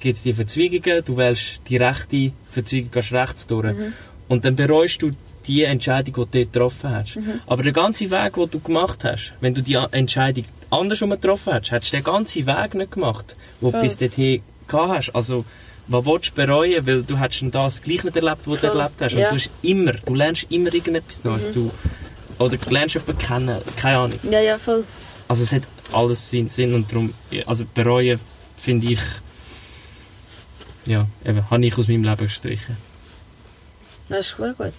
gibt es die Verzweigungen, du wählst die rechte Verzweigung, gehst rechts durch. Und dann bereust du die Entscheidung, die du dort getroffen hast. Aber der ganze Weg, den du gemacht hast, wenn du die Entscheidung andersrum getroffen hast, hättest du den ganzen Weg nicht gemacht, den du bis dorthin gehabt hast. Also, was willst du bereuen? Weil du hättest das gleich nicht erlebt, was du erlebt hast. Ja. Und du hast immer, du lernst immer irgendetwas Neues. Du, oder du lernst jemanden kennen, keine Ahnung. Ja, ja, voll. Also es hat alles Sinn, Sinn und darum, also bereuen finde ich, ja, eben, habe ich aus meinem Leben gestrichen. Das ist gut. gut.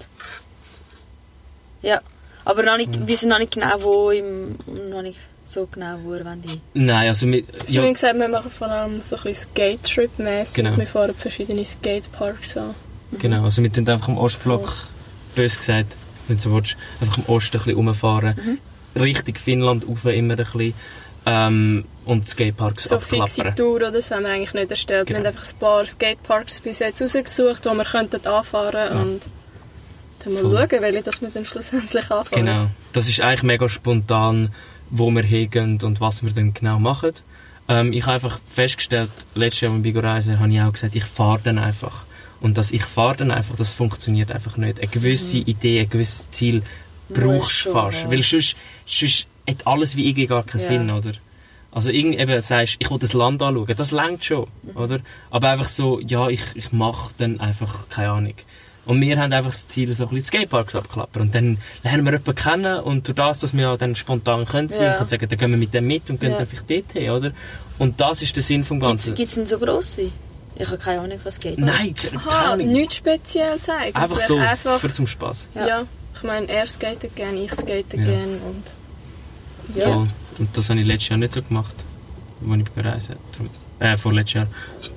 Ja. Aber noch nicht, wir wissen noch nicht genau, wo im, noch nicht so genau, wo er wollen. Nein, also mit, Also, wie ja, gesagt, wir machen vor allem so ein bisschen Skate-Trip-mäßig. Genau. Wir fahren verschiedene Skateparks an. genau, also wir tun einfach am Ostblock, bös gesagt, wenn du so willst, einfach am Osten ein bisschen rumfahren, Richtung Finnland rauf immer ein bisschen, ähm, und Skateparks So fixe abklappern. Tour oder so haben wir eigentlich nicht erstellt. Genau. Wir haben einfach ein paar Skateparks bis jetzt rausgesucht, wo wir könnten anfahren und dann mal Voll. schauen, welche das wir dann schlussendlich anfahren. Genau. Das ist eigentlich mega spontan, wo wir hingehen und was wir dann genau machen. Ähm, ich habe einfach festgestellt, letztes Jahr beim Bigo Reisen habe ich auch gesagt, ich fahre dann einfach. Und dass ich fahre dann einfach, das funktioniert einfach nicht. Eine gewisse Idee, ein gewisses Ziel brauchst du fast. haben. Weil sonst, sonst hat alles wie irgendwie gar keinen Ja. Sinn, oder? Also irgendwie eben sagst, ich will das Land anschauen, das längt schon, oder? Aber einfach so, ja, ich, ich mache dann einfach, keine Ahnung. Und wir haben einfach das Ziel, so ein bisschen Skateparks abklappern. Und dann lernen wir jemanden kennen und durch das, dass wir ja dann spontan können sein, Ja. können sagen, dann gehen wir mit dem mit und gehen Ja. dann vielleicht dort hin, oder? Und das ist der Sinn vom Ganzen. Gibt es denn so grosse? Ich habe keine Ahnung, was geht. Nein, ke- keine Ahnung. nichts Spezielles eigentlich. Einfach so, einfach für zum Spaß. ja. Ja. ich meine, er skatet gerne, ich skate Ja. gerne und ja. Voll. Und das habe ich letztes Jahr nicht so gemacht, als ich reisen Darum, äh, vorletztes Jahr.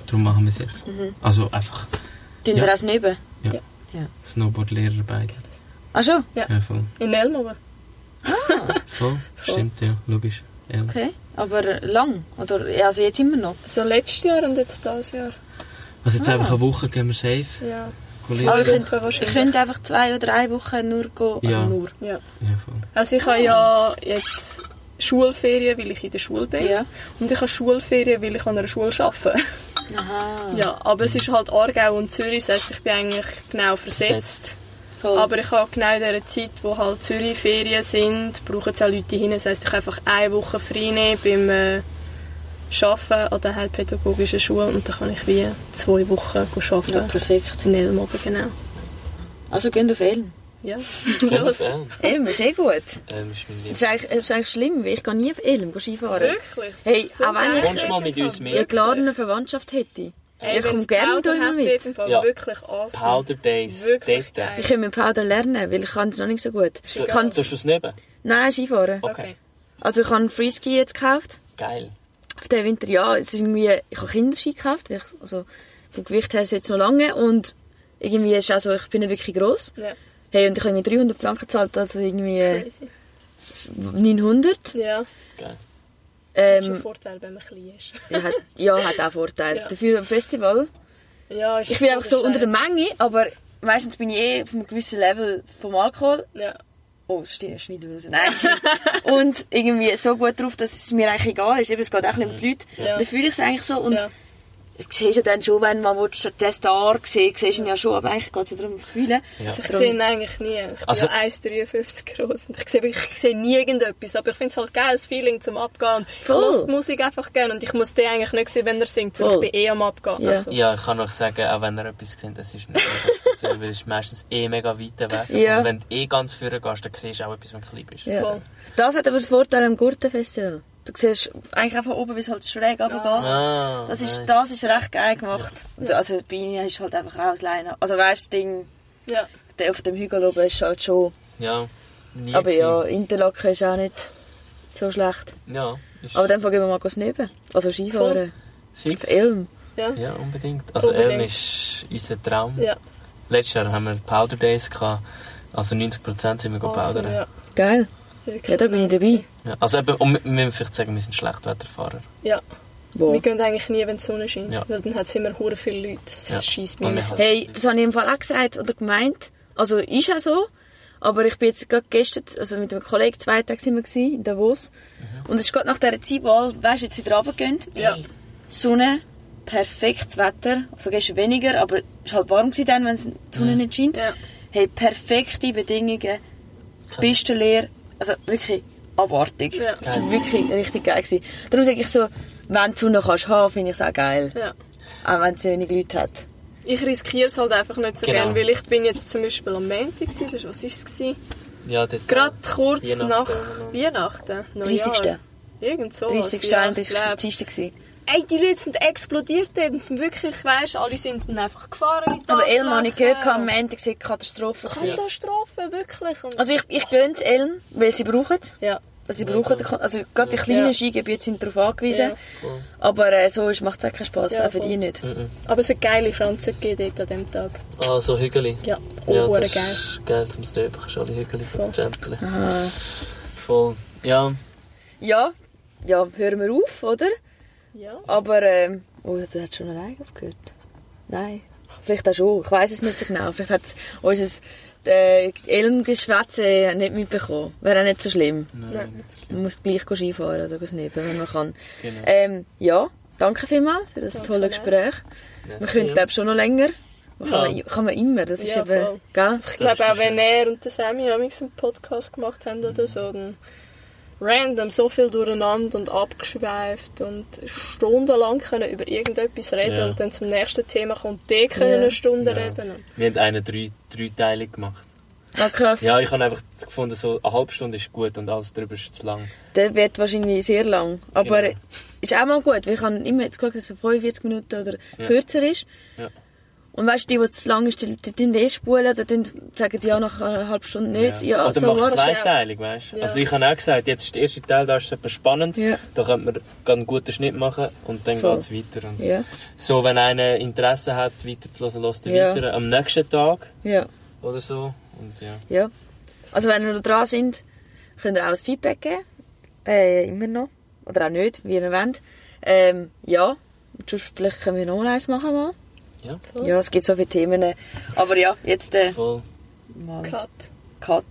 Darum machen wir es jetzt. Also einfach Tun Ja. auch neben? Snowboard-Lehrer beide. Ach schon? Ja. Ja, voll. in Elmoben. Voll, stimmt, ja, logisch. Ja. Okay. Aber lang? Oder also jetzt immer noch? So letztes Jahr und jetzt dieses Jahr. Also jetzt Ah. einfach eine Woche gehen wir safe. Ja. Aber ihr Wochen könnt, wahrscheinlich. ihr könnt einfach zwei oder eine Woche nur gehen. Also Ja. nur. ja. Also ich habe ja jetzt Schulferien, weil ich in der Schule bin. Ja. Und ich habe Schulferien, weil ich an einer Schule arbeite. Aha. Ja, aber es ist halt Aargau und Zürich, das heisst, ich bin eigentlich genau versetzt. Voll. Aber ich habe genau in dieser Zeit, wo halt Zürich Ferien sind, brauchen es auch Leute hin. Das heisst, ich kann einfach eine Woche frei nehmen beim äh, Arbeiten an der heilpädagogischen Schule und dann kann ich wie zwei Wochen arbeiten. ja, perfekt. In Elmoben, genau. Also gehen auf Elm. Ja, <laughs> Los. Elm ist eh gut. Ähm, ist mein Das ist eigentlich, das ist eigentlich schlimm, weil ich gehe nie auf Elm gehen Skifahren. Wirklich? Hey, So auch wenn ich-. Kommst du mal mit uns mit? Ich geladene Verwandtschaft hätte. Ey, ich komme gerne immer hat, mit. im Fall Ja. wirklich awesome. Powder Days. Wirklich dort. geil. Ich kann mit Powder lernen, weil ich kann es noch nicht so gut. Ich egal. kann Tust du es neben? Nein, Skifahren. Okay. Also ich habe Freeski jetzt gekauft. Geil. Auf den Winter, ja. Es ist irgendwie, ich habe Kinderski gekauft, weil ich, also vom Gewicht her ist es jetzt noch lange und irgendwie ist auch so, ich bin nicht wirklich gross. Ja, Hey, und ich habe irgendwie 300 Franken gezahlt, also irgendwie äh, crazy. 900. Ja, Geil. das ist ein Ähm, Vorteil, wenn man klein ist. ja, hat, ja, hat auch Vorteile. <laughs> Ja. Dafür am Festival. Ja, ist Ich bin einfach so voll unter der Scheiß. Menge, aber meistens bin ich eh auf einem gewissen Level vom Alkohol. Ja, Oh, das schneiden wir raus. Nein. und irgendwie so gut drauf, dass es mir eigentlich egal ist. Eben, es geht auch ein bisschen um die Leute. Ja. Dann fühle ich es eigentlich so. Und ja. Du siehst ja dann schon, wenn man den Star sieht, siehst du ihn ja schon. Aber eigentlich geht es ja darum, das Fühlen. Ja. Also ich sehe ihn eigentlich nie. Ich bin Also- ja 1,53 groß und ich sehe, wirklich, ich sehe nie irgendetwas. Aber ich finde es halt geil, das Feeling zum Abgehen. Ich Voll. höre die Musik einfach gerne und ich muss den eigentlich nicht sehen, wenn er singt, weil Voll. ich bin eh am Abgehen. Ja. Also. Ja, ich kann euch sagen, auch wenn ihr etwas seht, das ist nicht speziell, weil es ist meistens eh mega weit weg. Ja. Und wenn du eh ganz vorne gehst, dann siehst du auch etwas, wenn du klein bist. Ja. Voll. Das hat aber den Vorteil am Gurtenfestival. Du siehst eigentlich einfach oben, wie es halt schräg runtergeht. Ah, Das ist, nice. das ist recht geil gemacht. Und Also bei ihnen ist halt einfach auch das Leine. Also weißt du, das Ding Ja. der auf dem Hügel oben ist halt schon... Ja, nie Aber ja, gewesen. Interlaken ist auch nicht so schlecht. Ja, Aber dann gehen wir mal neben. Also Skifahren. fix. Auf Elm. Ja. Ja, unbedingt. Also Unbedingt. Elm ist unser Traum. Ja. Letztes Jahr haben wir Powder Days gehabt. Also 90% sind wir Also, powdern. ja. Geil. Ja, da bin ich dabei. Ja, also eben, und wir müssen vielleicht sagen, wir sind Schlechtwetterfahrer. Ja. Wo? Wir gehen eigentlich nie, wenn die Sonne scheint. Ja. Weil dann hat es immer hure viele Leute. Das Ja. scheisst mir Hey, das habe ich im Fall auch gesagt oder gemeint. Also ist auch so. Aber ich bin jetzt gerade gestern, also mit einem Kollegen, zwei Tage sind wir gewesen, in Davos. Und es ist gerade nach dieser Zeit, wo alle, weißt, jetzt wieder runtergehen. Ja. Sonne, perfektes Wetter. Also gestern weniger, aber es war halt warm dann, wenn die Sonne nicht scheint. Ja. Hey, perfekte Bedingungen, Pistenleer, also wirklich abartig. Ja. Das war wirklich richtig geil. Gewesen. Darum sage ich so, wenn du Sonne kannst haben, finde ich es auch geil. Ja. Auch wenn es wenig Leute hat. Ich riskiere es halt einfach nicht so Genau. gerne, weil ich bin jetzt zum Beispiel am Montag, gewesen, das, was war es? gewesen? Ja, dort, Gerade kurz Weihnachten nach. Weihnachten, 30. Neujahr. Irgend so. 30. ja, 31. ich glaub. Dienstag. Ey, die Leute sind explodiert dort sind wirklich, weißt, alle sind dann einfach gefahren mit Aber Elm habe ich gehört, am Ende war Katastrophe. Katastrophe, wirklich. Und Also ich, ich gönne es Elm, weil sie brauchen. ja. Also sie brauchen, also gerade die kleinen Ja. Skigebiete sind darauf angewiesen. Ja. Aber äh, so macht es auch keinen Spass, Ja, auch für voll. die nicht. Aber es hat geile Schanzen gegeben dort an diesem Tag. Ah, so Hügeli. Ja, oh, ja, das geil. ist geil zum Steppen. Kannst alle Hügeli Voll. verjampen. Aha. Voll. Ja, Ja, ja, hören wir auf, oder? Ja. Aber, ähm, oh, der hat schon allein aufgehört. Nein, vielleicht auch schon. Ich weiß es nicht so genau. Vielleicht hat unser äh, Elmgeschwätze nicht mitbekommen. Wäre auch nicht so schlimm. Nein. Man muss gleich Skifahren oder snippen, wenn man kann. Genau. Ähm, ja, danke vielmals für das Danke tolle. Gespräch. Wir Merci, können, ja. glaube schon noch länger. Man Ja. kann, man, kann man immer, das ist Ja, eben, voll. gell? Ich glaube ist auch, wenn er und der Sammy amigs einen Podcast gemacht haben oder so, dann random so viel durcheinander und abgeschweift und stundenlang können über irgendetwas reden Ja. und dann zum nächsten Thema kommt die können Ja. eine Stunde Ja. reden. Wir haben einen drei, dreiteilig gemacht. Ah, krass. Ja, ich habe einfach gefunden, so eine halbe Stunde ist gut und alles drüber ist zu lang. Der wird wahrscheinlich sehr lang. Aber Genau. ist auch mal gut, weil ich habe immer jetzt geschaut, dass es 45 Minuten oder Ja. kürzer ist. Ja. Und weißt du, die, die zu lang ist, die, die, die eh spulen, die tun- sagen ja nach einer halben Stunde nicht. Ja, Oder so machst du zweiteilig, weißt du? Ja. Also ich habe auch gesagt, jetzt ist der erste Teil, da ist es etwas spannend. Ja. Da könnte man einen guten Schnitt machen und dann geht es weiter. Und Ja, So, wenn einer Interesse hat, weiterzuhören, lässt er Ja. weiter. Am nächsten Tag ja, oder so. Und ja. ja. Also wenn ihr noch dran sind, könnt ihr auch ein Feedback geben. Äh, immer noch. Oder auch nicht, wie ihr wollt. Ähm, ja, Und sonst vielleicht können wir noch eins machen mal. Ja, Ja, es gibt so viele Themen. Aber ja, jetzt äh, voll. mal Cut. Cut.